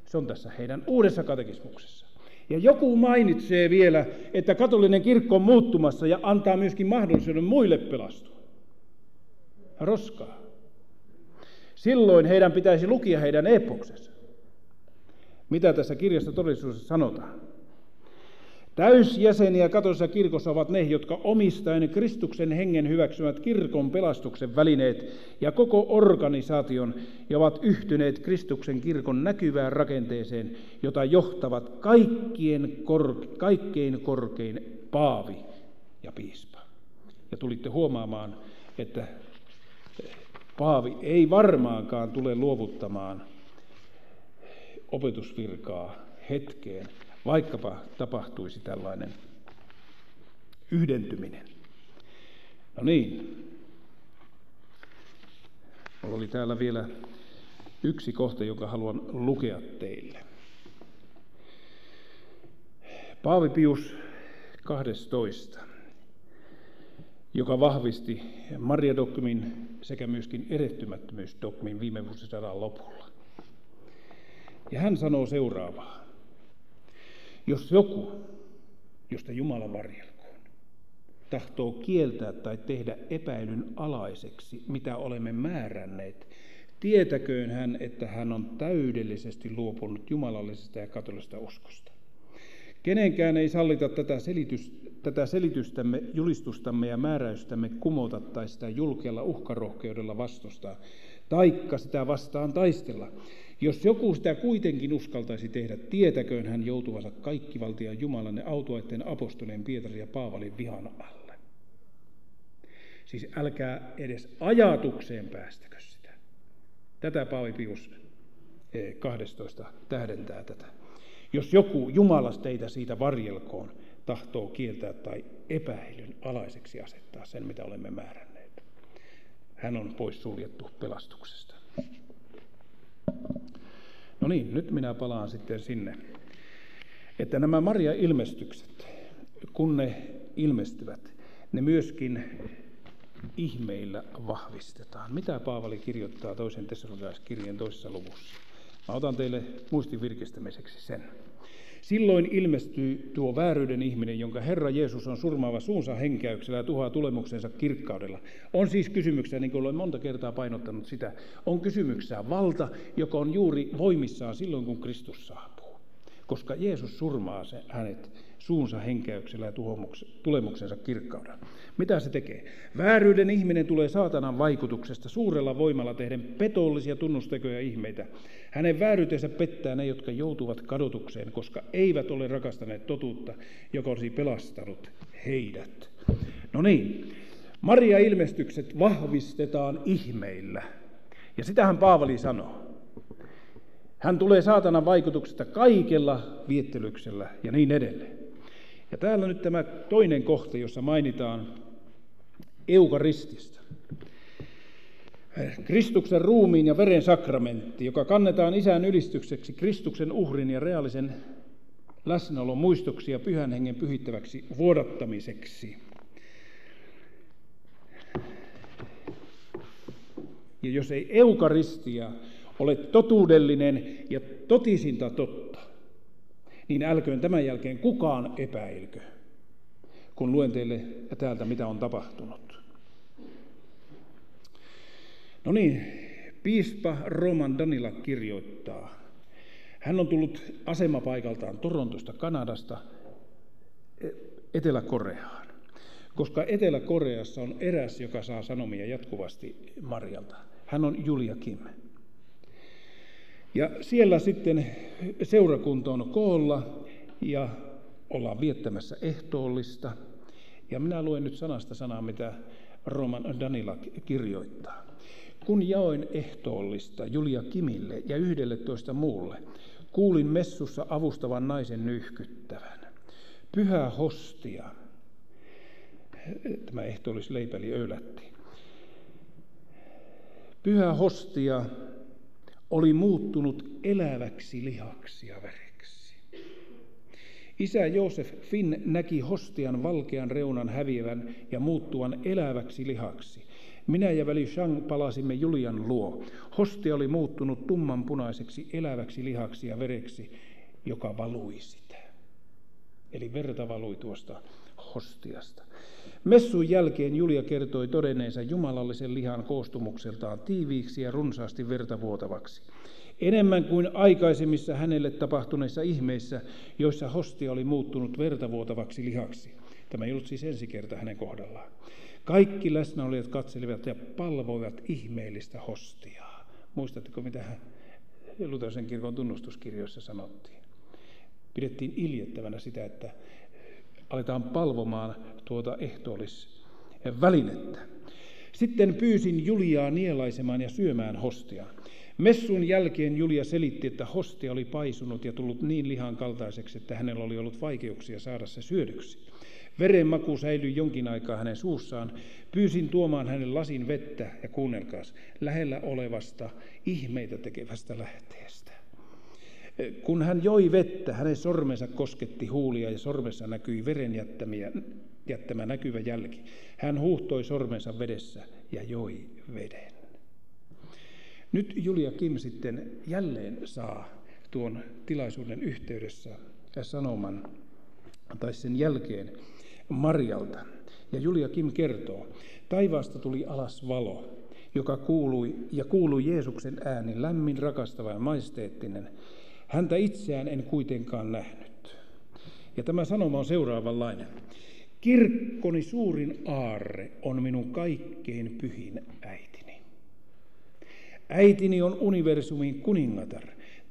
Se on tässä heidän uudessa katekismuksessa. Ja joku mainitsee vielä, että katolinen kirkko on muuttumassa ja antaa myöskin mahdollisuuden muille pelastua. Roskaa. Silloin heidän pitäisi lukia heidän epoksensa. Mitä tässä kirjassa todellisuudessa sanotaan? Täysjäseniä katolisessa kirkossa ovat ne, jotka omistaen Kristuksen hengen hyväksymät kirkon pelastuksen välineet ja koko organisaation ja ovat yhtyneet Kristuksen kirkon näkyvään rakenteeseen, jota johtavat kaikkien kor- kaikkein korkein paavi ja piispa. Ja tulitte huomaamaan, että paavi ei varmaankaan tule luovuttamaan opetusvirkaa hetkeen, vaikkapa tapahtuisi tällainen yhdentyminen. No niin. Mulla oli täällä vielä yksi kohta, jonka haluan lukea teille. Paavi Pius 12, joka vahvisti Maria-dogmin sekä myöskin erehtymättömyysdogmin viime vuosisadan lopulla. Ja hän sanoo seuraavaa. Jos joku, josta Jumala varjelkoon, tahtoo kieltää tai tehdä epäilyn alaiseksi, mitä olemme määränneet, tietäköön hän, että hän on täydellisesti luopunut jumalallisesta ja katolisesta uskosta. Kenenkään ei sallita tätä, selitys, tätä selitystämme, julistustamme ja määräystämme kumota tai sitä julkealla uhkarohkeudella vastustaa, taikka sitä vastaan taistella, jos joku sitä kuitenkin uskaltaisi tehdä, tietäköön hän joutuvansa kaikkivaltiaan Jumalan ja autuaiden apostolien Pietarin ja Paavalin vihan alle. Siis älkää edes ajatukseen päästäkö sitä. Tätä Paavi Pius 12 eh, tähdentää tätä. Jos joku Jumalas teitä siitä varjelkoon, tahtoo kieltää tai epäilyn alaiseksi asettaa sen, mitä olemme määränneet. Hän on pois suljettu pelastuksesta. No niin, nyt minä palaan sitten sinne, että nämä Maria-ilmestykset, kun ne ilmestyvät, ne myöskin ihmeillä vahvistetaan. Mitä Paavali kirjoittaa toisen tessalonilaiskirjeen toisessa luvussa? Mä otan teille muistin virkistämiseksi sen. Silloin ilmestyy tuo vääryyden ihminen, jonka Herra Jeesus on surmaava suunsa henkäyksellä ja tuhoaa tulemuksensa kirkkaudella. On siis kysymyksessä, niin kuin olen monta kertaa painottanut sitä, on kysymyksessä valta, joka on juuri voimissaan silloin, kun Kristus saapuu. Koska Jeesus surmaa se, hänet suunsa henkäyksellä ja tulemuksensa kirkkaudella. Mitä se tekee? Vääryyden ihminen tulee saatanan vaikutuksesta suurella voimalla tehden petollisia tunnustekoja ihmeitä. Hänen vääryytensä pettää ne, jotka joutuvat kadotukseen, koska eivät ole rakastaneet totuutta, joka olisi pelastanut heidät. No niin, Maria-ilmestykset vahvistetaan ihmeillä. Ja sitähän Paavali sanoo. Hän tulee saatanan vaikutuksesta kaikella viettelyksellä ja niin edelleen. Ja täällä nyt tämä toinen kohta, jossa mainitaan eukaristista. Kristuksen ruumiin ja veren sakramentti, joka kannetaan isän ylistykseksi Kristuksen uhrin ja reaalisen läsnäolon muistoksi ja pyhän hengen pyhittäväksi vuodattamiseksi. Ja jos ei eukaristia ole totuudellinen ja totisinta totta, niin älköön tämän jälkeen kukaan epäilkö, kun luen teille täältä, mitä on tapahtunut. No niin, piispa Roman Danila kirjoittaa. Hän on tullut asemapaikaltaan Torontosta, Kanadasta, Etelä-Koreaan. Koska Etelä-Koreassa on eräs, joka saa sanomia jatkuvasti Marjalta. Hän on Julia Kim. Ja siellä sitten seurakunta on koolla ja ollaan viettämässä ehtoollista. Ja minä luen nyt sanasta sanaa, mitä Roman Danila kirjoittaa. Kun jaoin ehtoollista Julia Kimille ja yhdelle toista muulle, kuulin messussa avustavan naisen nyhkyttävän. Pyhä hostia. Tämä ehtoollisleipäli öylätti. Pyhä hostia oli muuttunut eläväksi lihaksi ja vereksi. Isä Joosef Finn näki hostian valkean reunan häviävän ja muuttuvan eläväksi lihaksi. Minä ja veli Shang palasimme Julian luo. Hostia oli muuttunut tummanpunaiseksi eläväksi lihaksi ja vereksi, joka valui sitä. Eli verta valui tuosta hostiasta. Messun jälkeen Julia kertoi todenneensa jumalallisen lihan koostumukseltaan tiiviiksi ja runsaasti vertavuotavaksi. Enemmän kuin aikaisemmissa hänelle tapahtuneissa ihmeissä, joissa hostia oli muuttunut vertavuotavaksi lihaksi. Tämä ei ollut siis ensi kerta hänen kohdallaan. Kaikki läsnäolijat katselivat ja palvoivat ihmeellistä hostiaa. Muistatteko, mitä Luterisen kirkon tunnustuskirjoissa sanottiin? Pidettiin iljettävänä sitä, että aletaan palvomaan tuota ehtoollisvälinettä. Sitten pyysin Juliaa nielaisemaan ja syömään hostia. Messun jälkeen Julia selitti, että hostia oli paisunut ja tullut niin lihan kaltaiseksi, että hänellä oli ollut vaikeuksia saada se syödyksi. Veren maku säilyi jonkin aikaa hänen suussaan. Pyysin tuomaan hänen lasin vettä ja kuunnelkaas lähellä olevasta ihmeitä tekevästä lähteestä. Kun hän joi vettä, hänen sormensa kosketti huulia ja sormessa näkyi veren jättämiä, jättämä näkyvä jälki. Hän huuhtoi sormensa vedessä ja joi veden. Nyt Julia Kim sitten jälleen saa tuon tilaisuuden yhteydessä sanoman, tai sen jälkeen Marjalta. Ja Julia Kim kertoo, taivaasta tuli alas valo, joka kuului ja kuului Jeesuksen ääni, lämmin, rakastava ja majesteettinen. Häntä itseään en kuitenkaan nähnyt. Ja tämä sanoma on seuraavanlainen. Kirkkoni suurin aarre on minun kaikkein pyhin äitini. Äitini on universumin kuningatar,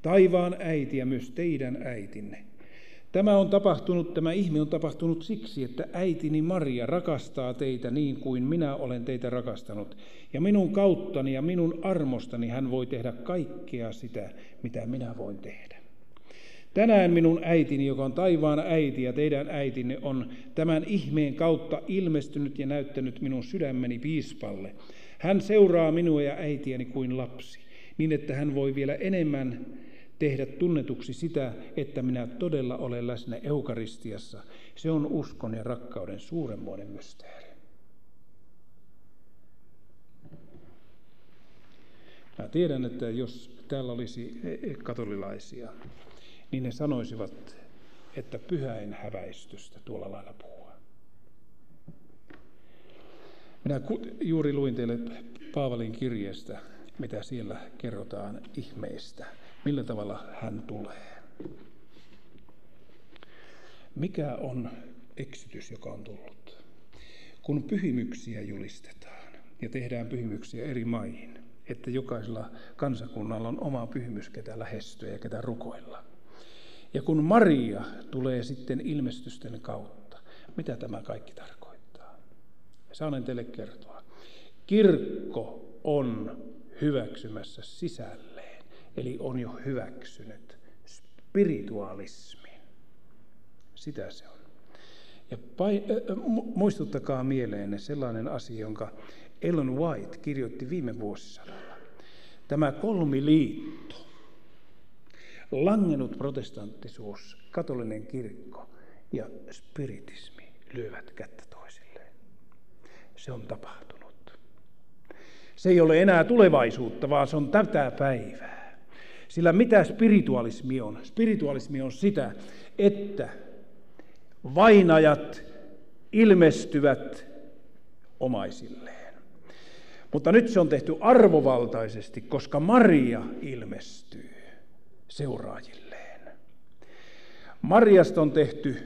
taivaan äiti ja myös teidän äitinne. Tämä on tapahtunut, tämä ihme on tapahtunut siksi, että äitini Maria rakastaa teitä niin kuin minä olen teitä rakastanut. Ja minun kauttani ja minun armostani hän voi tehdä kaikkea sitä, mitä minä voin tehdä. Tänään minun äitini, joka on taivaan äiti ja teidän äitinne, on tämän ihmeen kautta ilmestynyt ja näyttänyt minun sydämeni piispalle. Hän seuraa minua ja äitiäni kuin lapsi, niin että hän voi vielä enemmän tehdä tunnetuksi sitä, että minä todella olen läsnä eukaristiassa. Se on uskon ja rakkauden suuremmoinen mysteeri. Mä tiedän, että jos täällä olisi katolilaisia, niin ne sanoisivat, että pyhäin häväistystä tuolla lailla puhua. Minä juuri luin teille Paavalin kirjeestä, mitä siellä kerrotaan ihmeistä, millä tavalla hän tulee. Mikä on eksytys, joka on tullut? Kun pyhimyksiä julistetaan ja tehdään pyhimyksiä eri maihin, että jokaisella kansakunnalla on oma pyhimys, ketä lähestyä ja ketä rukoilla. Ja kun Maria tulee sitten ilmestysten kautta, mitä tämä kaikki tarkoittaa? Saanen teille kertoa. Kirkko on hyväksymässä sisälleen, eli on jo hyväksynyt spiritualismin. Sitä se on. Ja pai, äh, muistuttakaa mieleen sellainen asia, jonka Ellen White kirjoitti viime vuosisadalla. Tämä kolmiliitto, langennut protestanttisuus, katolinen kirkko ja spiritismi lyövät kättä toisilleen. Se on tapahtunut. Se ei ole enää tulevaisuutta, vaan se on tätä päivää. Sillä mitä spiritualismi on? Spiritualismi on sitä, että vainajat ilmestyvät omaisilleen. Mutta nyt se on tehty arvovaltaisesti, koska Maria ilmestyy seuraajilleen. Mariasta on tehty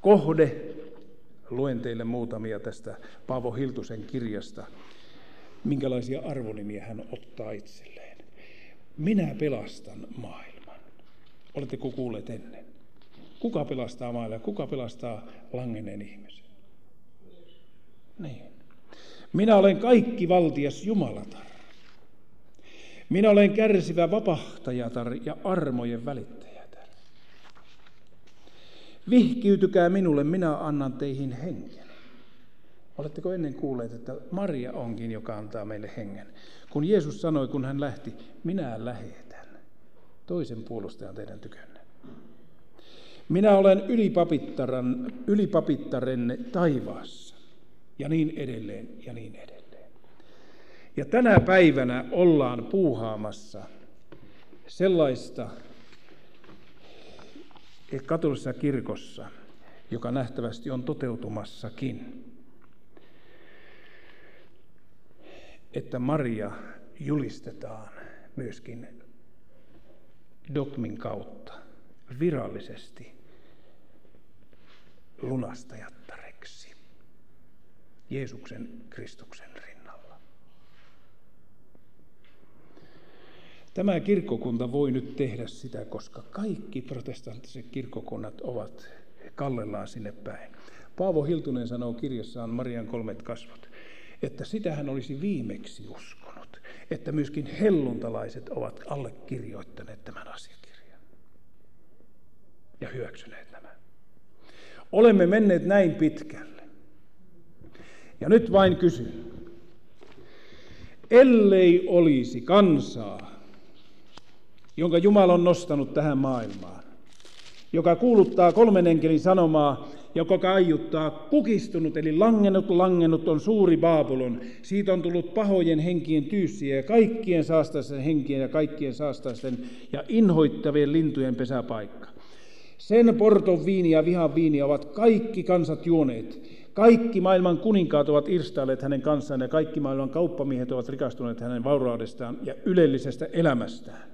kohde, luen teille muutamia tästä Paavo Hiltusen kirjasta, minkälaisia arvonimiä hän ottaa itselleen. Minä pelastan maailman. Oletteko kuulleet ennen? Kuka pelastaa maailman? Kuka pelastaa langenneen ihmisen? Niin. Minä olen kaikki valtias Jumalatar. Minä olen kärsivä vapahtajatar ja armojen välittäjätar. Vihkiytykää minulle, minä annan teihin hengen. Oletteko ennen kuulleet, että Maria onkin, joka antaa meille hengen? Kun Jeesus sanoi, kun hän lähti, minä lähetän toisen puolustajan teidän tykönne. Minä olen ylipapittaran, ylipapittarenne taivaassa. Ja niin edelleen, ja niin edelleen. Ja tänä päivänä ollaan puuhaamassa sellaista katolisessa kirkossa, joka nähtävästi on toteutumassakin, että Maria julistetaan myöskin dogmin kautta virallisesti lunastajattareksi Jeesuksen Kristuksen rinnalla. Tämä kirkkokunta voi nyt tehdä sitä, koska kaikki protestanttiset kirkkokunnat ovat kallellaan sinne päin. Paavo Hiltunen sanoo kirjassaan Marian kolmet kasvot, että sitä hän olisi viimeksi uskonut, että myöskin helluntalaiset ovat allekirjoittaneet tämän asiakirjan ja hyväksyneet nämä. Olemme menneet näin pitkälle. Ja nyt vain kysyn, ellei olisi kansaa, jonka Jumala on nostanut tähän maailmaan, joka kuuluttaa kolmen enkelin sanomaa, joka kaiuttaa kukistunut, eli langennut, langennut on suuri Baabulon. Siitä on tullut pahojen henkien tyyssiä ja kaikkien saastaisten henkien ja kaikkien saastaisten ja inhoittavien lintujen pesäpaikka. Sen porton viini ja vihan viini ovat kaikki kansat juoneet. Kaikki maailman kuninkaat ovat irstailleet hänen kanssaan ja kaikki maailman kauppamiehet ovat rikastuneet hänen vauraudestaan ja ylellisestä elämästään.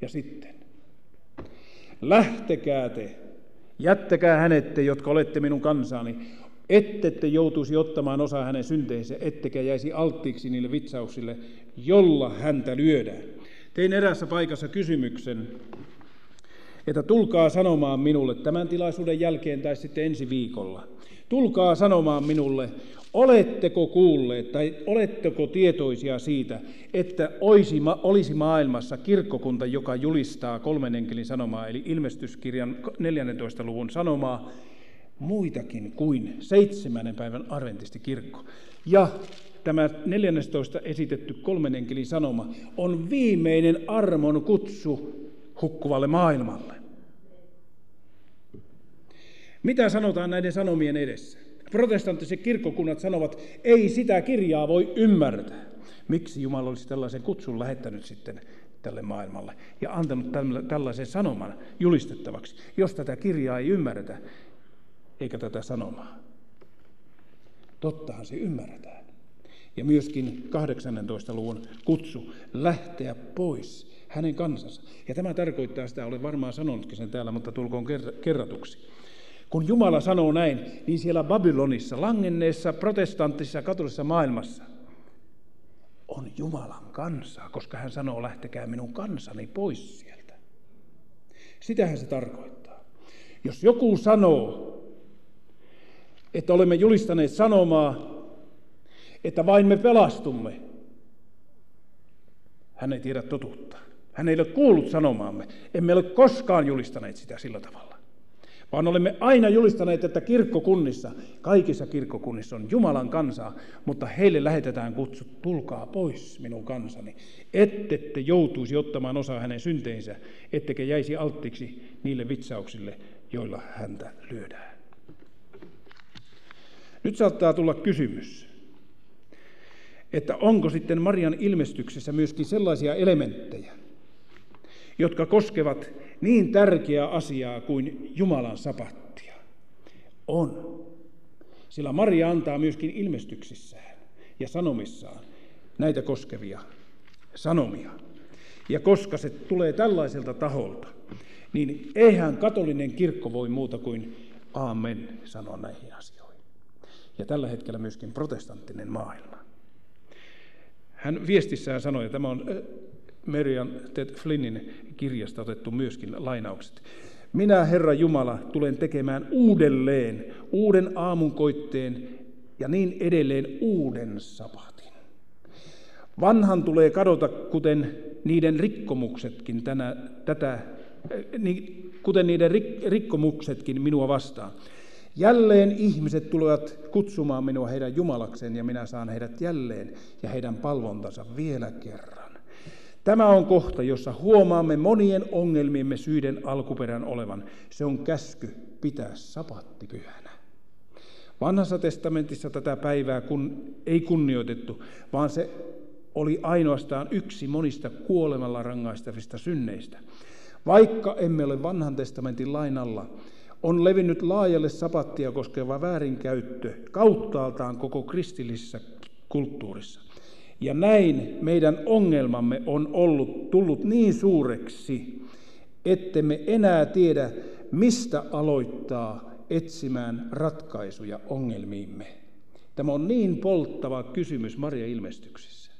Ja sitten, lähtekää te, jättäkää hänet te, jotka olette minun kansani, ette te joutuisi ottamaan osaa hänen synteihinsä, ettekä jäisi alttiiksi niille vitsauksille, jolla häntä lyödään. Tein erässä paikassa kysymyksen, että tulkaa sanomaan minulle tämän tilaisuuden jälkeen tai sitten ensi viikolla. Tulkaa sanomaan minulle, oletteko kuulleet tai oletteko tietoisia siitä, että olisi, olisi maailmassa kirkkokunta, joka julistaa kolmen enkelin sanomaa, eli ilmestyskirjan 14. luvun sanomaa, muitakin kuin seitsemännen päivän arventistikirkko. Ja tämä 14. esitetty kolmen enkelin sanoma on viimeinen armon kutsu hukkuvalle maailmalle. Mitä sanotaan näiden sanomien edessä? Protestanttiset kirkkokunnat sanovat, ei sitä kirjaa voi ymmärtää. Miksi Jumala olisi tällaisen kutsun lähettänyt sitten tälle maailmalle ja antanut tällaisen sanoman julistettavaksi, jos tätä kirjaa ei ymmärretä, eikä tätä sanomaa. Tottahan se ymmärretään. Ja myöskin 18. luvun kutsu lähteä pois hänen kansansa. Ja tämä tarkoittaa sitä, olen varmaan sanonutkin sen täällä, mutta tulkoon kerratuksi. Kun Jumala sanoo näin, niin siellä Babylonissa, langenneessa protestanttisessa katolisessa maailmassa on Jumalan kansaa, koska hän sanoo, lähtekää minun kansani pois sieltä. Sitähän se tarkoittaa. Jos joku sanoo, että olemme julistaneet sanomaa, että vain me pelastumme, hän ei tiedä totuutta. Hän ei ole kuullut sanomaamme. Emme ole koskaan julistaneet sitä sillä tavalla. Vaan olemme aina julistaneet, että kirkkokunnissa, kaikissa kirkkokunnissa on Jumalan kansaa, mutta heille lähetetään kutsut, tulkaa pois minun kansani, ettette joutuisi ottamaan osaa hänen synteinsä, ettekä jäisi alttiiksi niille vitsauksille, joilla häntä lyödään. Nyt saattaa tulla kysymys, että onko sitten Marian ilmestyksessä myöskin sellaisia elementtejä, jotka koskevat niin tärkeää asiaa kuin Jumalan sapattia. On. Sillä Maria antaa myöskin ilmestyksissään ja sanomissaan näitä koskevia sanomia. Ja koska se tulee tällaiselta taholta, niin eihän katolinen kirkko voi muuta kuin aamen sanoa näihin asioihin. Ja tällä hetkellä myöskin protestanttinen maailma. Hän viestissään sanoi, ja tämä on Merian Ted Flynnin kirjasta otettu myöskin lainaukset. Minä, Herra Jumala, tulen tekemään uudelleen, uuden aamunkoitteen ja niin edelleen uuden sapatin. Vanhan tulee kadota, kuten niiden rikkomuksetkin tänä, tätä, niin, kuten niiden rikkomuksetkin minua vastaan. Jälleen ihmiset tulevat kutsumaan minua heidän Jumalakseen ja minä saan heidät jälleen ja heidän palvontansa vielä kerran. Tämä on kohta, jossa huomaamme monien ongelmiemme syiden alkuperän olevan. Se on käsky pitää sapatti pyhänä. Vanhassa testamentissa tätä päivää kun ei kunnioitettu, vaan se oli ainoastaan yksi monista kuolemalla rangaistavista synneistä. Vaikka emme ole vanhan testamentin lain alla, on levinnyt laajalle sapattia koskeva väärinkäyttö kauttaaltaan koko kristillisessä kulttuurissa. Ja näin meidän ongelmamme on ollut tullut niin suureksi, ettemme enää tiedä, mistä aloittaa etsimään ratkaisuja ongelmiimme. Tämä on niin polttava kysymys Maria ilmestyksessä,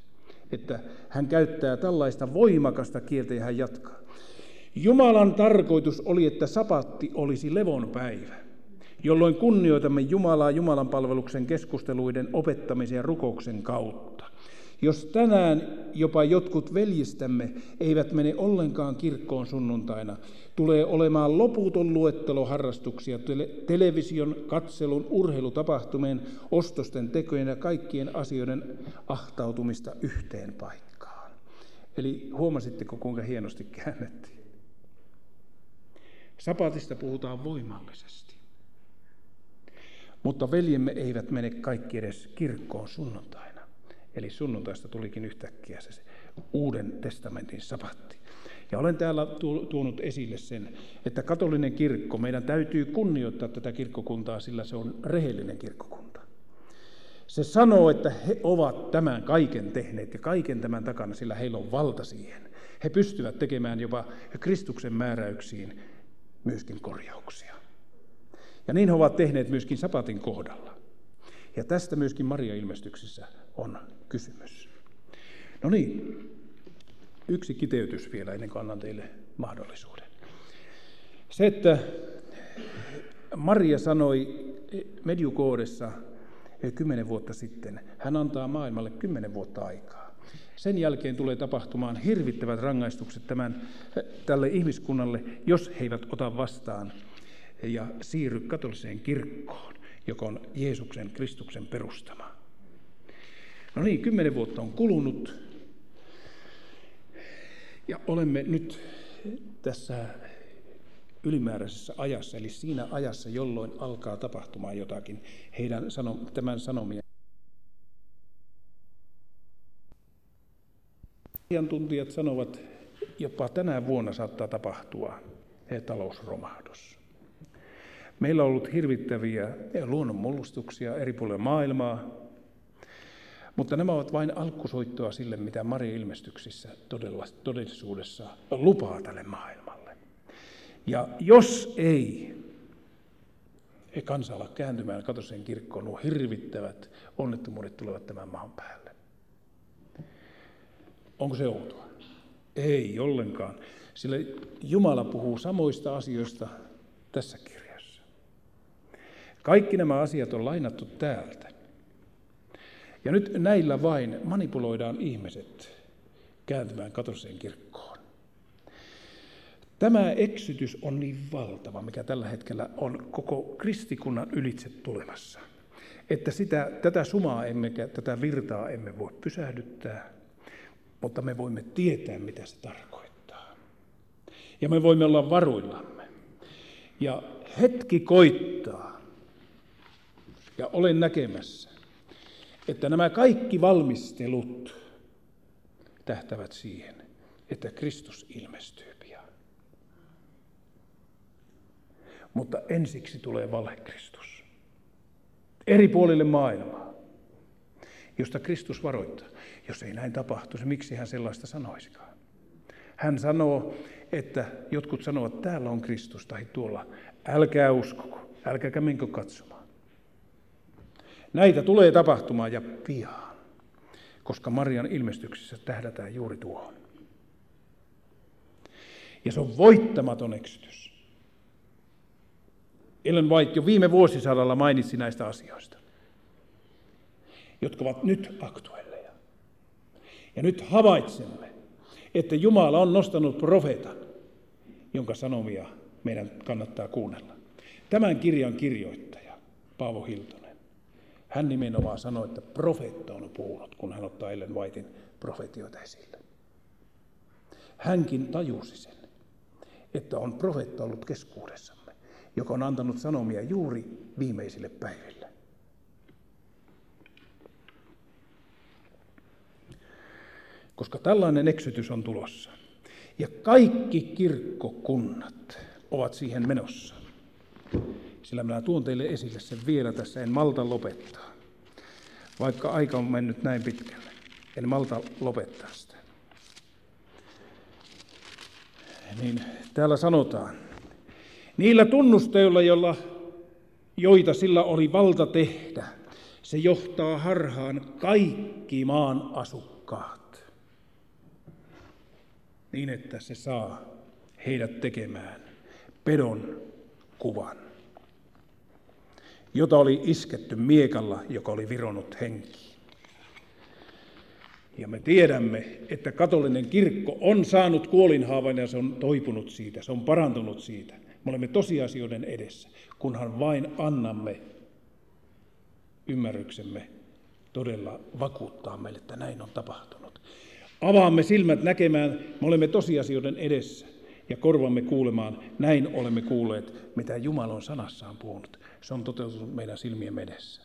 että hän käyttää tällaista voimakasta kieltä ja hän jatkaa. Jumalan tarkoitus oli, että sapatti olisi levon päivä, jolloin kunnioitamme Jumalaa Jumalan palveluksen keskusteluiden opettamisen ja rukouksen kautta. Jos tänään jopa jotkut veljistämme eivät mene ollenkaan kirkkoon sunnuntaina, tulee olemaan loputon luettelo harrastuksia television, katselun, urheilutapahtumien, ostosten tekojen ja kaikkien asioiden ahtautumista yhteen paikkaan. Eli huomasitteko, kuinka hienosti käännettiin? Sapatista puhutaan voimallisesti. Mutta veljemme eivät mene kaikki edes kirkkoon sunnuntaina. Eli sunnuntaista tulikin yhtäkkiä se uuden testamentin sapatti. Ja olen täällä tuonut esille sen, että katolinen kirkko, meidän täytyy kunnioittaa tätä kirkkokuntaa, sillä se on rehellinen kirkkokunta. Se sanoo, että he ovat tämän kaiken tehneet ja kaiken tämän takana, sillä heillä on valta siihen. He pystyvät tekemään jopa Kristuksen määräyksiin myöskin korjauksia. Ja niin he ovat tehneet myöskin sapatin kohdalla. Ja tästä myöskin Maria-ilmestyksessä on kysymys. No niin, yksi kiteytys vielä ennen kuin annan teille mahdollisuuden. Se, että Maria sanoi Medjukoodessa kymmenen vuotta sitten, hän antaa maailmalle kymmenen vuotta aikaa. Sen jälkeen tulee tapahtumaan hirvittävät rangaistukset tämän, tälle ihmiskunnalle, jos he eivät ota vastaan ja siirry katoliseen kirkkoon, joka on Jeesuksen, Kristuksen perustama. No niin, kymmenen vuotta on kulunut. Ja olemme nyt tässä ylimääräisessä ajassa, eli siinä ajassa, jolloin alkaa tapahtumaan jotakin heidän sanom, tämän sanomien. Asiantuntijat sanovat, jopa tänä vuonna saattaa tapahtua talousromahdus. Meillä on ollut hirvittäviä luonnonmullistuksia eri puolilla maailmaa, mutta nämä ovat vain alkusoittoa sille, mitä Maria ilmestyksissä todella, todellisuudessa lupaa tälle maailmalle. Ja jos ei kansa ala kääntymään katoseen kirkkoon, nuo hirvittävät onnettomuudet tulevat tämän maan päälle. Onko se outoa? Ei ollenkaan, sillä Jumala puhuu samoista asioista tässä kirjassa. Kaikki nämä asiat on lainattu täältä. Ja nyt näillä vain manipuloidaan ihmiset kääntymään katoseen kirkkoon. Tämä eksytys on niin valtava, mikä tällä hetkellä on koko kristikunnan ylitse tulemassa, että sitä, tätä sumaa emmekä tätä virtaa emme voi pysähdyttää, mutta me voimme tietää, mitä se tarkoittaa. Ja me voimme olla varuillamme. Ja hetki koittaa, ja olen näkemässä, että nämä kaikki valmistelut tähtävät siihen, että Kristus ilmestyy pian. Mutta ensiksi tulee valekristus. Eri puolille maailmaa, josta Kristus varoittaa. Jos ei näin tapahtuisi, miksi hän sellaista sanoisikaan? Hän sanoo, että jotkut sanovat, että täällä on Kristus tai tuolla. Älkää uskoko, älkääkä menkö katsomaan. Näitä tulee tapahtumaan ja pian, koska Marian ilmestyksessä tähdätään juuri tuohon. Ja se on voittamaton eksytys. Ellen White jo viime vuosisadalla mainitsi näistä asioista, jotka ovat nyt aktuelleja. Ja nyt havaitsemme, että Jumala on nostanut profeetan, jonka sanomia meidän kannattaa kuunnella. Tämän kirjan kirjoittaja, Paavo Hiltonen hän nimenomaan sanoi, että profeetta on puhunut, kun hän ottaa Ellen Whitein profetioita esille. Hänkin tajusi sen, että on profeetta ollut keskuudessamme, joka on antanut sanomia juuri viimeisille päiville. Koska tällainen eksytys on tulossa. Ja kaikki kirkkokunnat ovat siihen menossa sillä minä tuon teille esille sen vielä tässä, en malta lopettaa. Vaikka aika on mennyt näin pitkälle, en malta lopettaa sitä. Niin täällä sanotaan, niillä tunnusteilla, joilla, joita sillä oli valta tehdä, se johtaa harhaan kaikki maan asukkaat, niin että se saa heidät tekemään pedon kuvan jota oli isketty miekalla, joka oli vironut henkiin. Ja me tiedämme, että katolinen kirkko on saanut kuolinhaavan ja se on toipunut siitä, se on parantunut siitä. Me olemme tosiasioiden edessä, kunhan vain annamme ymmärryksemme todella vakuuttaa meille, että näin on tapahtunut. Avaamme silmät näkemään, me olemme tosiasioiden edessä ja korvamme kuulemaan, näin olemme kuulleet, mitä Jumala on sanassaan puhunut. Se on toteutunut meidän silmien edessä.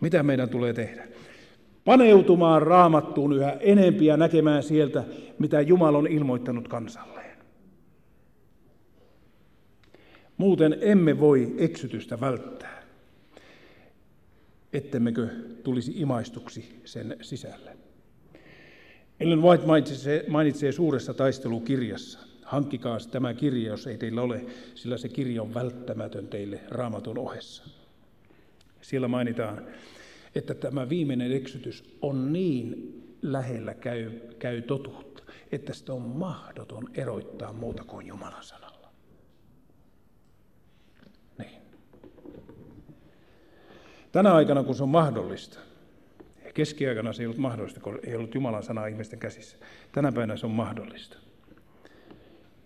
Mitä meidän tulee tehdä? Paneutumaan raamattuun yhä enempiä näkemään sieltä, mitä Jumala on ilmoittanut kansalleen. Muuten emme voi eksytystä välttää, ettemmekö tulisi imaistuksi sen sisälle. Ellen White mainitsee, mainitsee suuressa taistelukirjassa, hankkikaa tämä kirja, jos ei teillä ole, sillä se kirja on välttämätön teille raamatun ohessa. Siellä mainitaan, että tämä viimeinen eksytys on niin lähellä käy, käy totuutta, että sitä on mahdoton eroittaa muuta kuin Jumalan sanalla. Niin. Tänä aikana, kun se on mahdollista, keskiaikana se ei ollut mahdollista, kun ei ollut Jumalan sana ihmisten käsissä. Tänä päivänä se on mahdollista.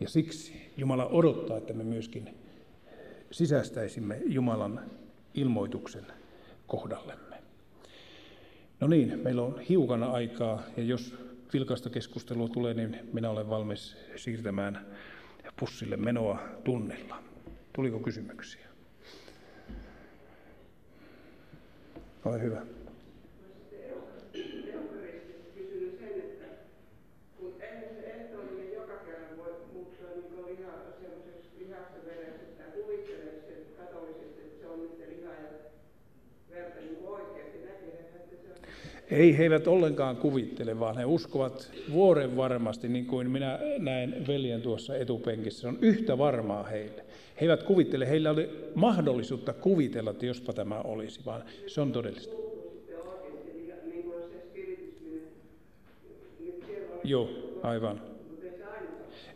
Ja siksi Jumala odottaa, että me myöskin sisäistäisimme Jumalan ilmoituksen kohdallemme. No niin, meillä on hiukan aikaa, ja jos vilkasta keskustelua tulee, niin minä olen valmis siirtämään pussille menoa tunnilla. Tuliko kysymyksiä? Ole hyvä. Ei he eivät ollenkaan kuvittele, vaan he uskovat vuoren varmasti, niin kuin minä näen veljen tuossa etupenkissä. Se on yhtä varmaa heille. He eivät kuvittele, heillä oli mahdollisuutta kuvitella, että jospa tämä olisi, vaan se on todellista. Joo, aivan.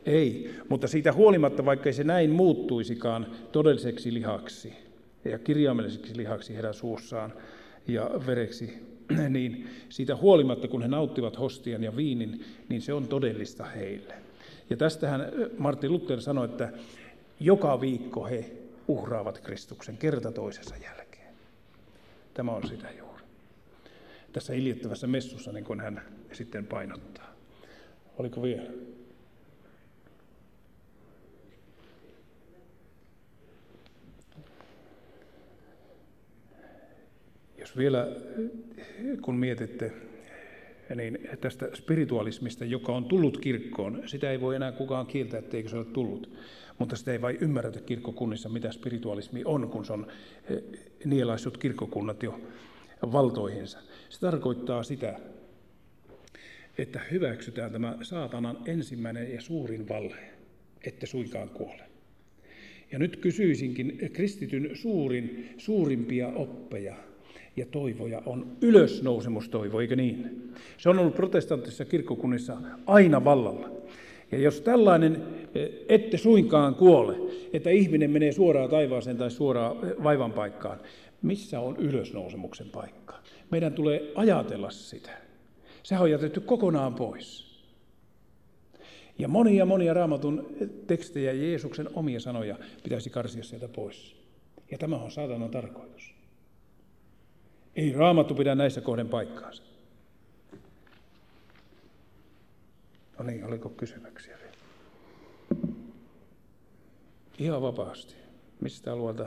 Ei, mutta siitä huolimatta, vaikka ei se näin muuttuisikaan todelliseksi lihaksi ja kirjaimelliseksi lihaksi heidän suussaan ja vereksi niin siitä huolimatta, kun he nauttivat hostian ja viinin, niin se on todellista heille. Ja tästähän Martin Luther sanoi, että joka viikko he uhraavat Kristuksen kerta toisensa jälkeen. Tämä on sitä juuri. Tässä iljettävässä messussa, niin kuin hän sitten painottaa. Oliko vielä? Jos vielä, kun mietitte niin tästä spiritualismista, joka on tullut kirkkoon, sitä ei voi enää kukaan kieltää, etteikö se ole tullut. Mutta sitä ei vain ymmärretä kirkkokunnissa, mitä spiritualismi on, kun se on eh, nielaissut kirkkokunnat jo valtoihinsa. Se tarkoittaa sitä, että hyväksytään tämä saatanan ensimmäinen ja suurin valhe, että suinkaan kuole. Ja nyt kysyisinkin kristityn suurin, suurimpia oppeja, ja toivoja on ylösnousemustoivo, eikö niin? Se on ollut protestanttisissa kirkkokunnissa aina vallalla. Ja jos tällainen e, ette suinkaan kuole, että ihminen menee suoraan taivaaseen tai suoraan e, vaivan paikkaan, missä on ylösnousemuksen paikka? Meidän tulee ajatella sitä. Se on jätetty kokonaan pois. Ja monia monia raamatun tekstejä Jeesuksen omia sanoja pitäisi karsia sieltä pois. Ja tämä on saatanan tarkoitus. Ei raamattu pidä näissä kohden paikkaansa. No niin, oliko kysymyksiä vielä? Ihan vapaasti. Mistä alueelta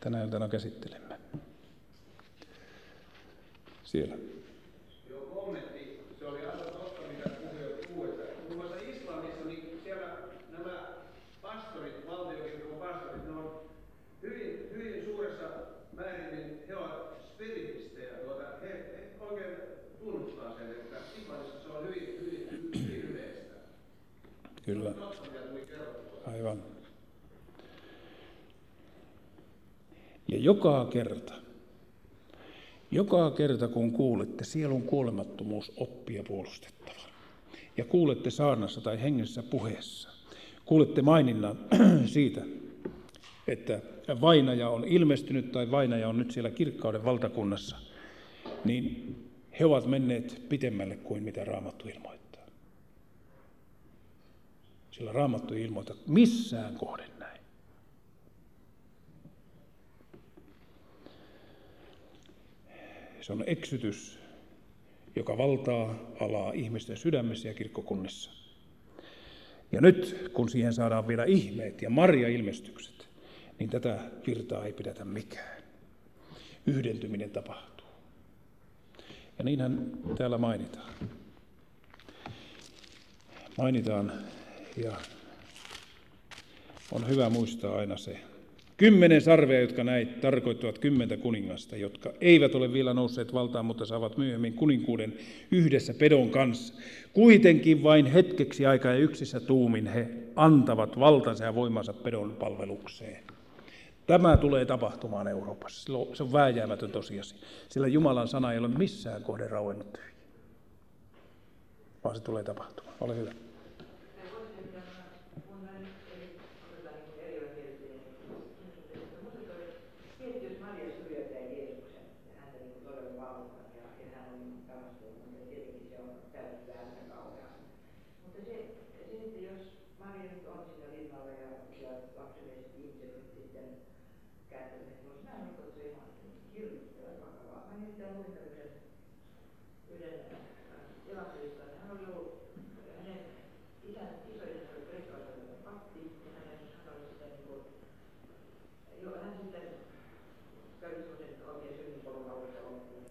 tänä iltana käsittelemme? Siellä. Kyllä. Joka kerta, joka kerta kun kuulette sielun kuolemattomuus oppia puolustettava, ja kuulette saarnassa tai hengessä puheessa, kuulette maininnan siitä, että vainaja on ilmestynyt tai vainaja on nyt siellä kirkkauden valtakunnassa, niin he ovat menneet pitemmälle kuin mitä Raamattu ilmoittaa. Sillä Raamattu ei ilmoita missään kohden näin. Se on eksytys, joka valtaa alaa ihmisten sydämessä ja kirkkokunnissa. Ja nyt, kun siihen saadaan vielä ihmeet ja marja-ilmestykset, niin tätä virtaa ei pidetä mikään. Yhdentyminen tapahtuu. Ja niinhän täällä mainitaan. Mainitaan ja on hyvä muistaa aina se. Kymmenen sarvea, jotka näit, tarkoittavat kymmentä kuningasta, jotka eivät ole vielä nousseet valtaan, mutta saavat myöhemmin kuninkuuden yhdessä pedon kanssa. Kuitenkin vain hetkeksi aikaa ja yksissä tuumin he antavat valtansa ja voimansa pedon palvelukseen. Tämä tulee tapahtumaan Euroopassa. Se on vääjäämätön tosiasia. Sillä Jumalan sana ei ole missään kohden rauennut tyhjä. Vaan se tulee tapahtumaan. Ole hyvä.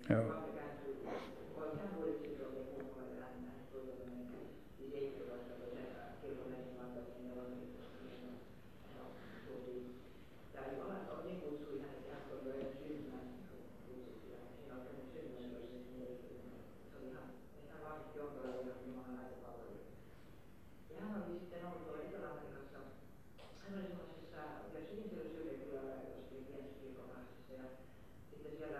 Joo. hän oli sitten ollut tuolla Etelä-Amerikassa. Hän oli semmoisessa, ja syntyvyysyliopistossa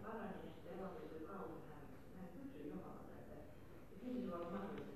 バラにしてうまくいくかをみたいなですね、94番だったりで、記事はうまくいって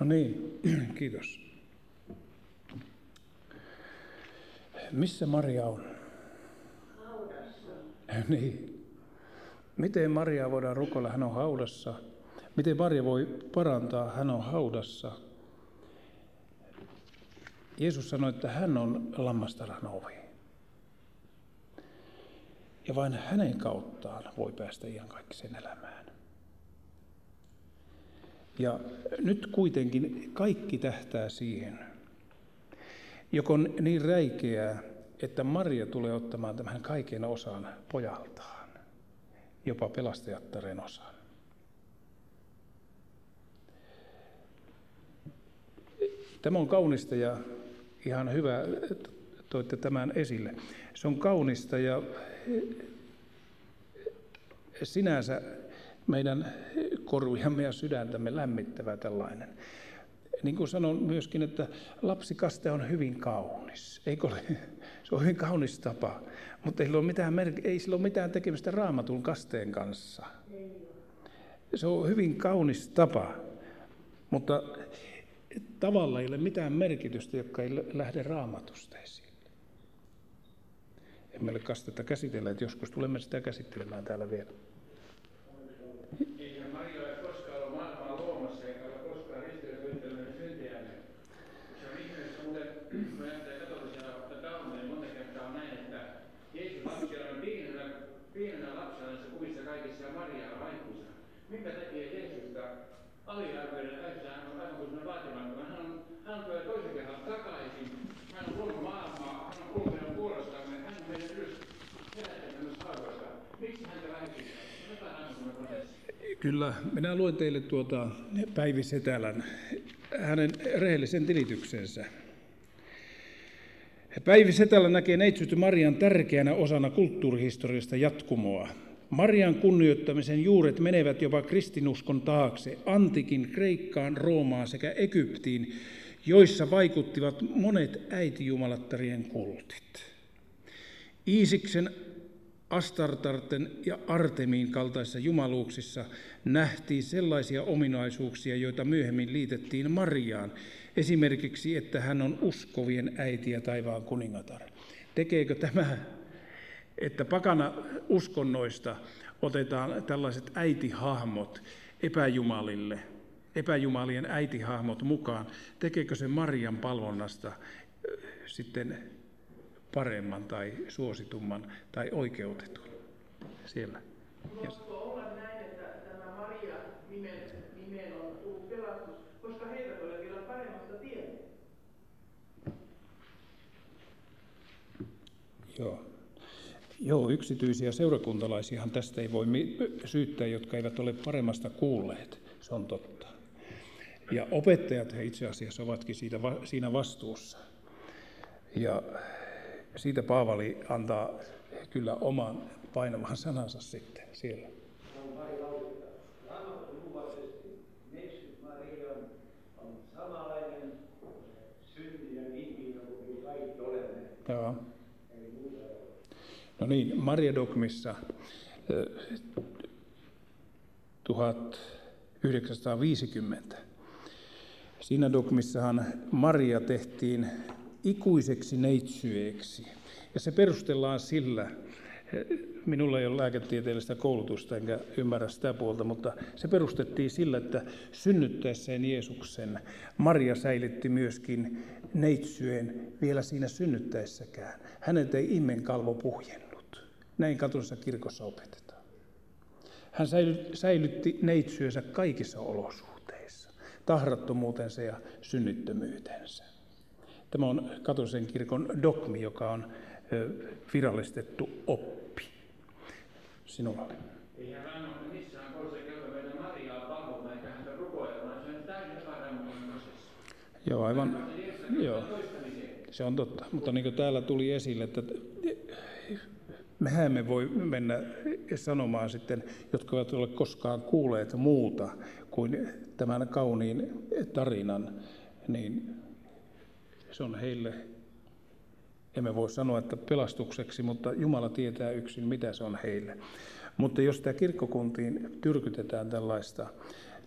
No niin, kiitos. Missä Maria on? Haudassa. Niin. Miten Maria voidaan rukoilla? Hän on haudassa. Miten Maria voi parantaa? Hän on haudassa. Jeesus sanoi, että hän on lammastarhan ovi. Ja vain hänen kauttaan voi päästä iankaikkiseen elämään. Ja nyt kuitenkin kaikki tähtää siihen, joka on niin räikeää, että Maria tulee ottamaan tämän kaiken osan pojaltaan, jopa pelastajattaren osan. Tämä on kaunista ja ihan hyvä, toitte tämän esille. Se on kaunista ja sinänsä meidän korviamme ja sydäntämme lämmittävä tällainen. Niin kuin sanon myöskin, että lapsikaste on hyvin kaunis. Eikö ole? Se on hyvin kaunis tapa, mutta ei sillä ole mitään, ei sillä ole mitään tekemistä raamatun kasteen kanssa. Se on hyvin kaunis tapa, mutta tavalla ei ole mitään merkitystä, joka ei lähde raamatusta esiin. Emme ole kastetta käsitellä, että joskus tulemme sitä käsittelemään täällä vielä. Kyllä, minä luen teille tuota Päivi Setälän, hänen rehellisen tilityksensä. Päivi Setälä näkee neitsytty Marian tärkeänä osana kulttuurihistoriasta jatkumoa. Marian kunnioittamisen juuret menevät jopa kristinuskon taakse, antikin Kreikkaan, Roomaan sekä Egyptiin, joissa vaikuttivat monet äitijumalattarien kultit. Iisiksen Astartarten ja Artemiin kaltaisissa jumaluuksissa nähtiin sellaisia ominaisuuksia, joita myöhemmin liitettiin Mariaan. Esimerkiksi, että hän on uskovien äiti ja taivaan kuningatar. Tekeekö tämä, että pakana uskonnoista otetaan tällaiset äitihahmot epäjumalille, epäjumalien äitihahmot mukaan, tekeekö se Marian palvonnasta sitten paremman tai suositumman tai oikeutetun siellä. Joo. Joo, yksityisiä seurakuntalaisiahan tästä ei voi syyttää, jotka eivät ole paremmasta kuulleet. Se on totta. Ja opettajat he itse asiassa ovatkin siitä, siinä vastuussa. Ja siitä Paavali antaa kyllä oman painavan sanansa sitten siellä. Joo. No niin, Maria Dogmissa 1950. Siinä dogmissahan Maria tehtiin ikuiseksi neitsyeeksi. Ja se perustellaan sillä, minulla ei ole lääketieteellistä koulutusta enkä ymmärrä sitä puolta, mutta se perustettiin sillä, että synnyttäessään Jeesuksen Maria säilytti myöskin neitsyen vielä siinä synnyttäessäkään. Hänet ei immenkalvo puhjennut. Näin katolisessa kirkossa opetetaan. Hän säilytti neitsyönsä kaikissa olosuhteissa, tahrattomuutensa ja synnyttömyytensä. Tämä on katolisen kirkon dogmi, joka on virallistettu oppi. Sinulla oli. Eihän vanhemmat missään pois kerro meidän Mariaa valvomaan eikä häntä rukoilemaan. Se on täysin epävarmuuden prosessi. Joo, aivan. Joo. Se on totta. Mutta niin kuin täällä tuli esille, että mehän me voi mennä sanomaan sitten, jotka eivät ole koskaan kuulleet muuta kuin tämän kauniin tarinan, niin se on heille emme voi sanoa, että pelastukseksi, mutta Jumala tietää yksin, mitä se on heille. Mutta jos tämä kirkkokuntiin tyrkytetään tällaista,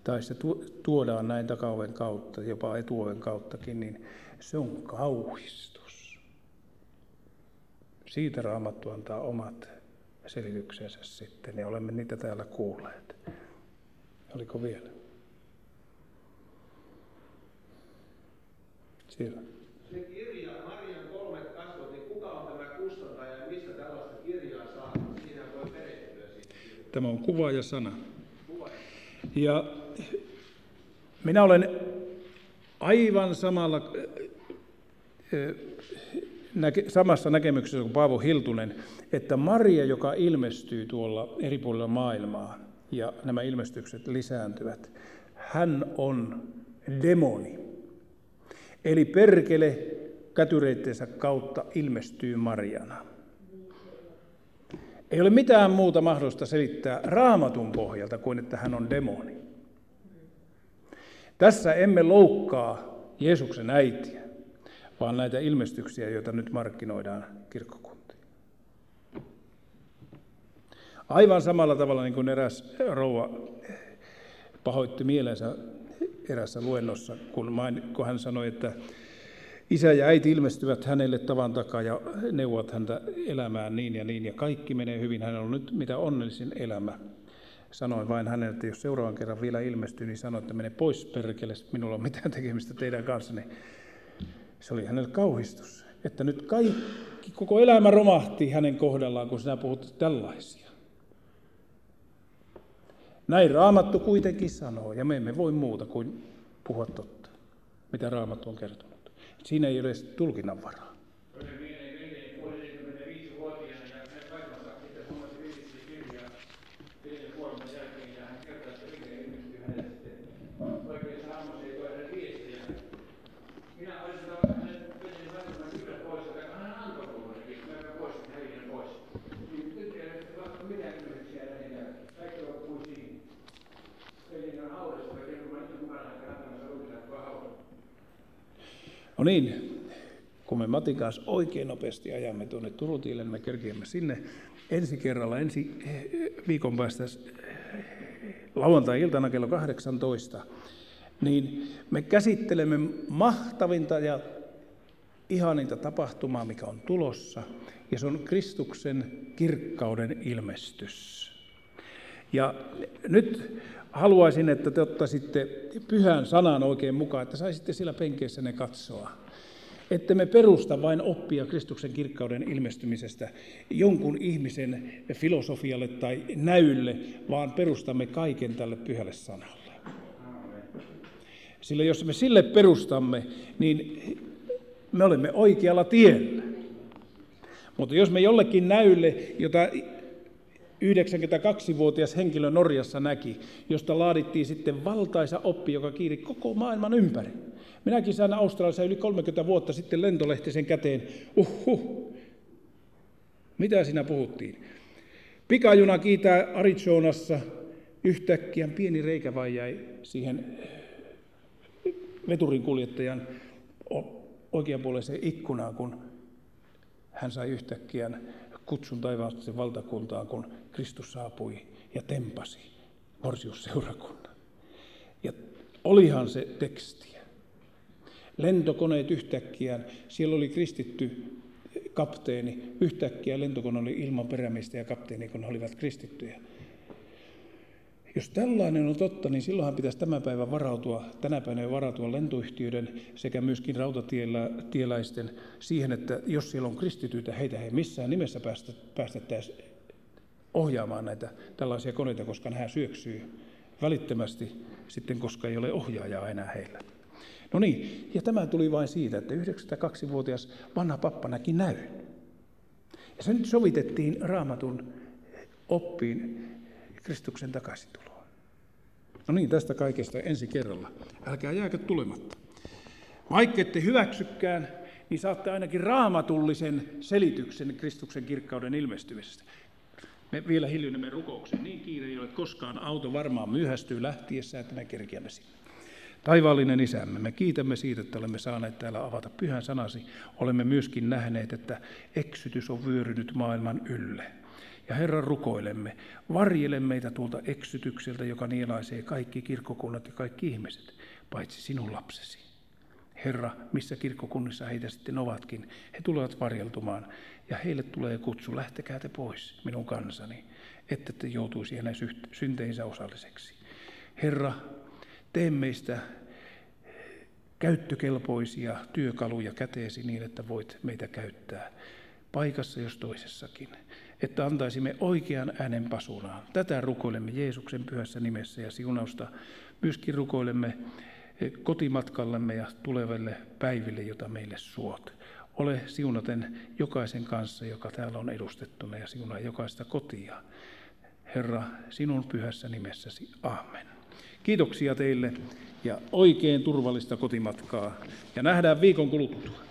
tai se tuodaan näin takaoven kautta, jopa etuoven kauttakin, niin se on kauhistus. Siitä Raamattu antaa omat selityksensä sitten, ja olemme niitä täällä kuulleet. Oliko vielä? Siellä. Se kirja Tämä on kuva ja sana. Ja minä olen aivan samalla, näke, samassa näkemyksessä kuin Paavo Hiltunen, että Maria, joka ilmestyy tuolla eri puolilla maailmaa, ja nämä ilmestykset lisääntyvät, hän on demoni. Eli perkele kätyreittensä kautta ilmestyy Mariana. Ei ole mitään muuta mahdollista selittää raamatun pohjalta kuin että hän on demoni. Tässä emme loukkaa Jeesuksen äitiä, vaan näitä ilmestyksiä, joita nyt markkinoidaan kirkkokuntiin. Aivan samalla tavalla niin kuin eräs rouva pahoitti mielensä erässä luennossa, kun, hän sanoi, että Isä ja äiti ilmestyvät hänelle tavan takaa ja neuvovat häntä elämään niin ja niin, ja kaikki menee hyvin. Hän on nyt mitä onnellisin elämä. Sanoin vain hänelle, että jos seuraavan kerran vielä ilmestyy, niin sanoi, että mene pois perkele, minulla on mitään tekemistä teidän kanssanne. Se oli hänelle kauhistus, että nyt kaikki, koko elämä romahti hänen kohdallaan, kun sinä puhut tällaisia. Näin Raamattu kuitenkin sanoo, ja me emme voi muuta kuin puhua totta, mitä Raamattu on kertonut. Siinä ei ole edes tulkinnanvaraa. No niin, kun me Matikas oikein nopeasti ajamme tuonne Turutiille, me kerkeämme sinne ensi kerralla, ensi eh, viikon päästä eh, lauantai-iltana kello 18, niin me käsittelemme mahtavinta ja ihaninta tapahtumaa, mikä on tulossa, ja se on Kristuksen kirkkauden ilmestys. Ja nyt haluaisin, että te ottaisitte pyhän sanan oikein mukaan, että saisitte siellä penkeessä ne katsoa. Että me perusta vain oppia Kristuksen kirkkauden ilmestymisestä jonkun ihmisen filosofialle tai näylle, vaan perustamme kaiken tälle pyhälle sanalle. Sillä jos me sille perustamme, niin me olemme oikealla tiellä. Mutta jos me jollekin näylle, jota 92-vuotias henkilö Norjassa näki, josta laadittiin sitten valtaisa oppi, joka kiiri koko maailman ympäri. Minäkin sain Australiassa yli 30 vuotta sitten lentolehtisen käteen. Uhuh. Mitä siinä puhuttiin? Pikajuna kiitää Arizonassa. Yhtäkkiä pieni reikä vain jäi siihen veturin kuljettajan oikeanpuoleiseen ikkunaan, kun hän sai yhtäkkiä kutsun taivaallisen valtakuntaan, kun Kristus saapui ja tempasi morsiusseurakunnan. Ja olihan se tekstiä. Lentokoneet yhtäkkiä, siellä oli kristitty kapteeni, yhtäkkiä lentokone oli ilman perämistä ja kapteeni, kun he olivat kristittyjä. Jos tällainen on totta, niin silloinhan pitäisi tämän päivän varautua, tänä päivänä varautua lentoyhtiöiden sekä myöskin rautatieläisten siihen, että jos siellä on kristityitä, heitä ei missään nimessä päästettäisi ohjaamaan näitä tällaisia koneita, koska nämä syöksyy välittömästi sitten, koska ei ole ohjaajaa enää heillä. No niin, ja tämä tuli vain siitä, että 92-vuotias vanha pappa näki näyn. Ja se nyt sovitettiin raamatun oppiin Kristuksen tuloon. No niin, tästä kaikesta ensi kerralla. Älkää jääkö tulematta. Vaikka ette hyväksykään, niin saatte ainakin raamatullisen selityksen Kristuksen kirkkauden ilmestymisestä. Me vielä hiljennemme rukouksen. Niin kiire ei ole koskaan. Auto varmaan myöhästyy lähtiessä, että me kerkiämme sinne. Taivaallinen isämme, me kiitämme siitä, että olemme saaneet täällä avata pyhän sanasi. Olemme myöskin nähneet, että eksytys on vyörynyt maailman ylle. Ja Herran rukoilemme, varjele meitä tuolta eksytykseltä, joka nielaisee kaikki kirkkokunnat ja kaikki ihmiset, paitsi sinun lapsesi. Herra, missä kirkkokunnissa heitä sitten ovatkin, he tulevat varjeltumaan ja heille tulee kutsu, lähtekää te pois, minun kansani, että te joutuisi hänen synteinsä osalliseksi. Herra, tee meistä käyttökelpoisia työkaluja käteesi niin, että voit meitä käyttää paikassa jos toisessakin että antaisimme oikean äänen pasunaan. Tätä rukoilemme Jeesuksen pyhässä nimessä ja siunausta myöskin rukoilemme kotimatkallemme ja tuleville päiville, jota meille suot. Ole siunaten jokaisen kanssa, joka täällä on edustettuna ja siunaa jokaista kotia. Herra, sinun pyhässä nimessäsi. Amen. Kiitoksia teille ja oikein turvallista kotimatkaa. Ja nähdään viikon kuluttua.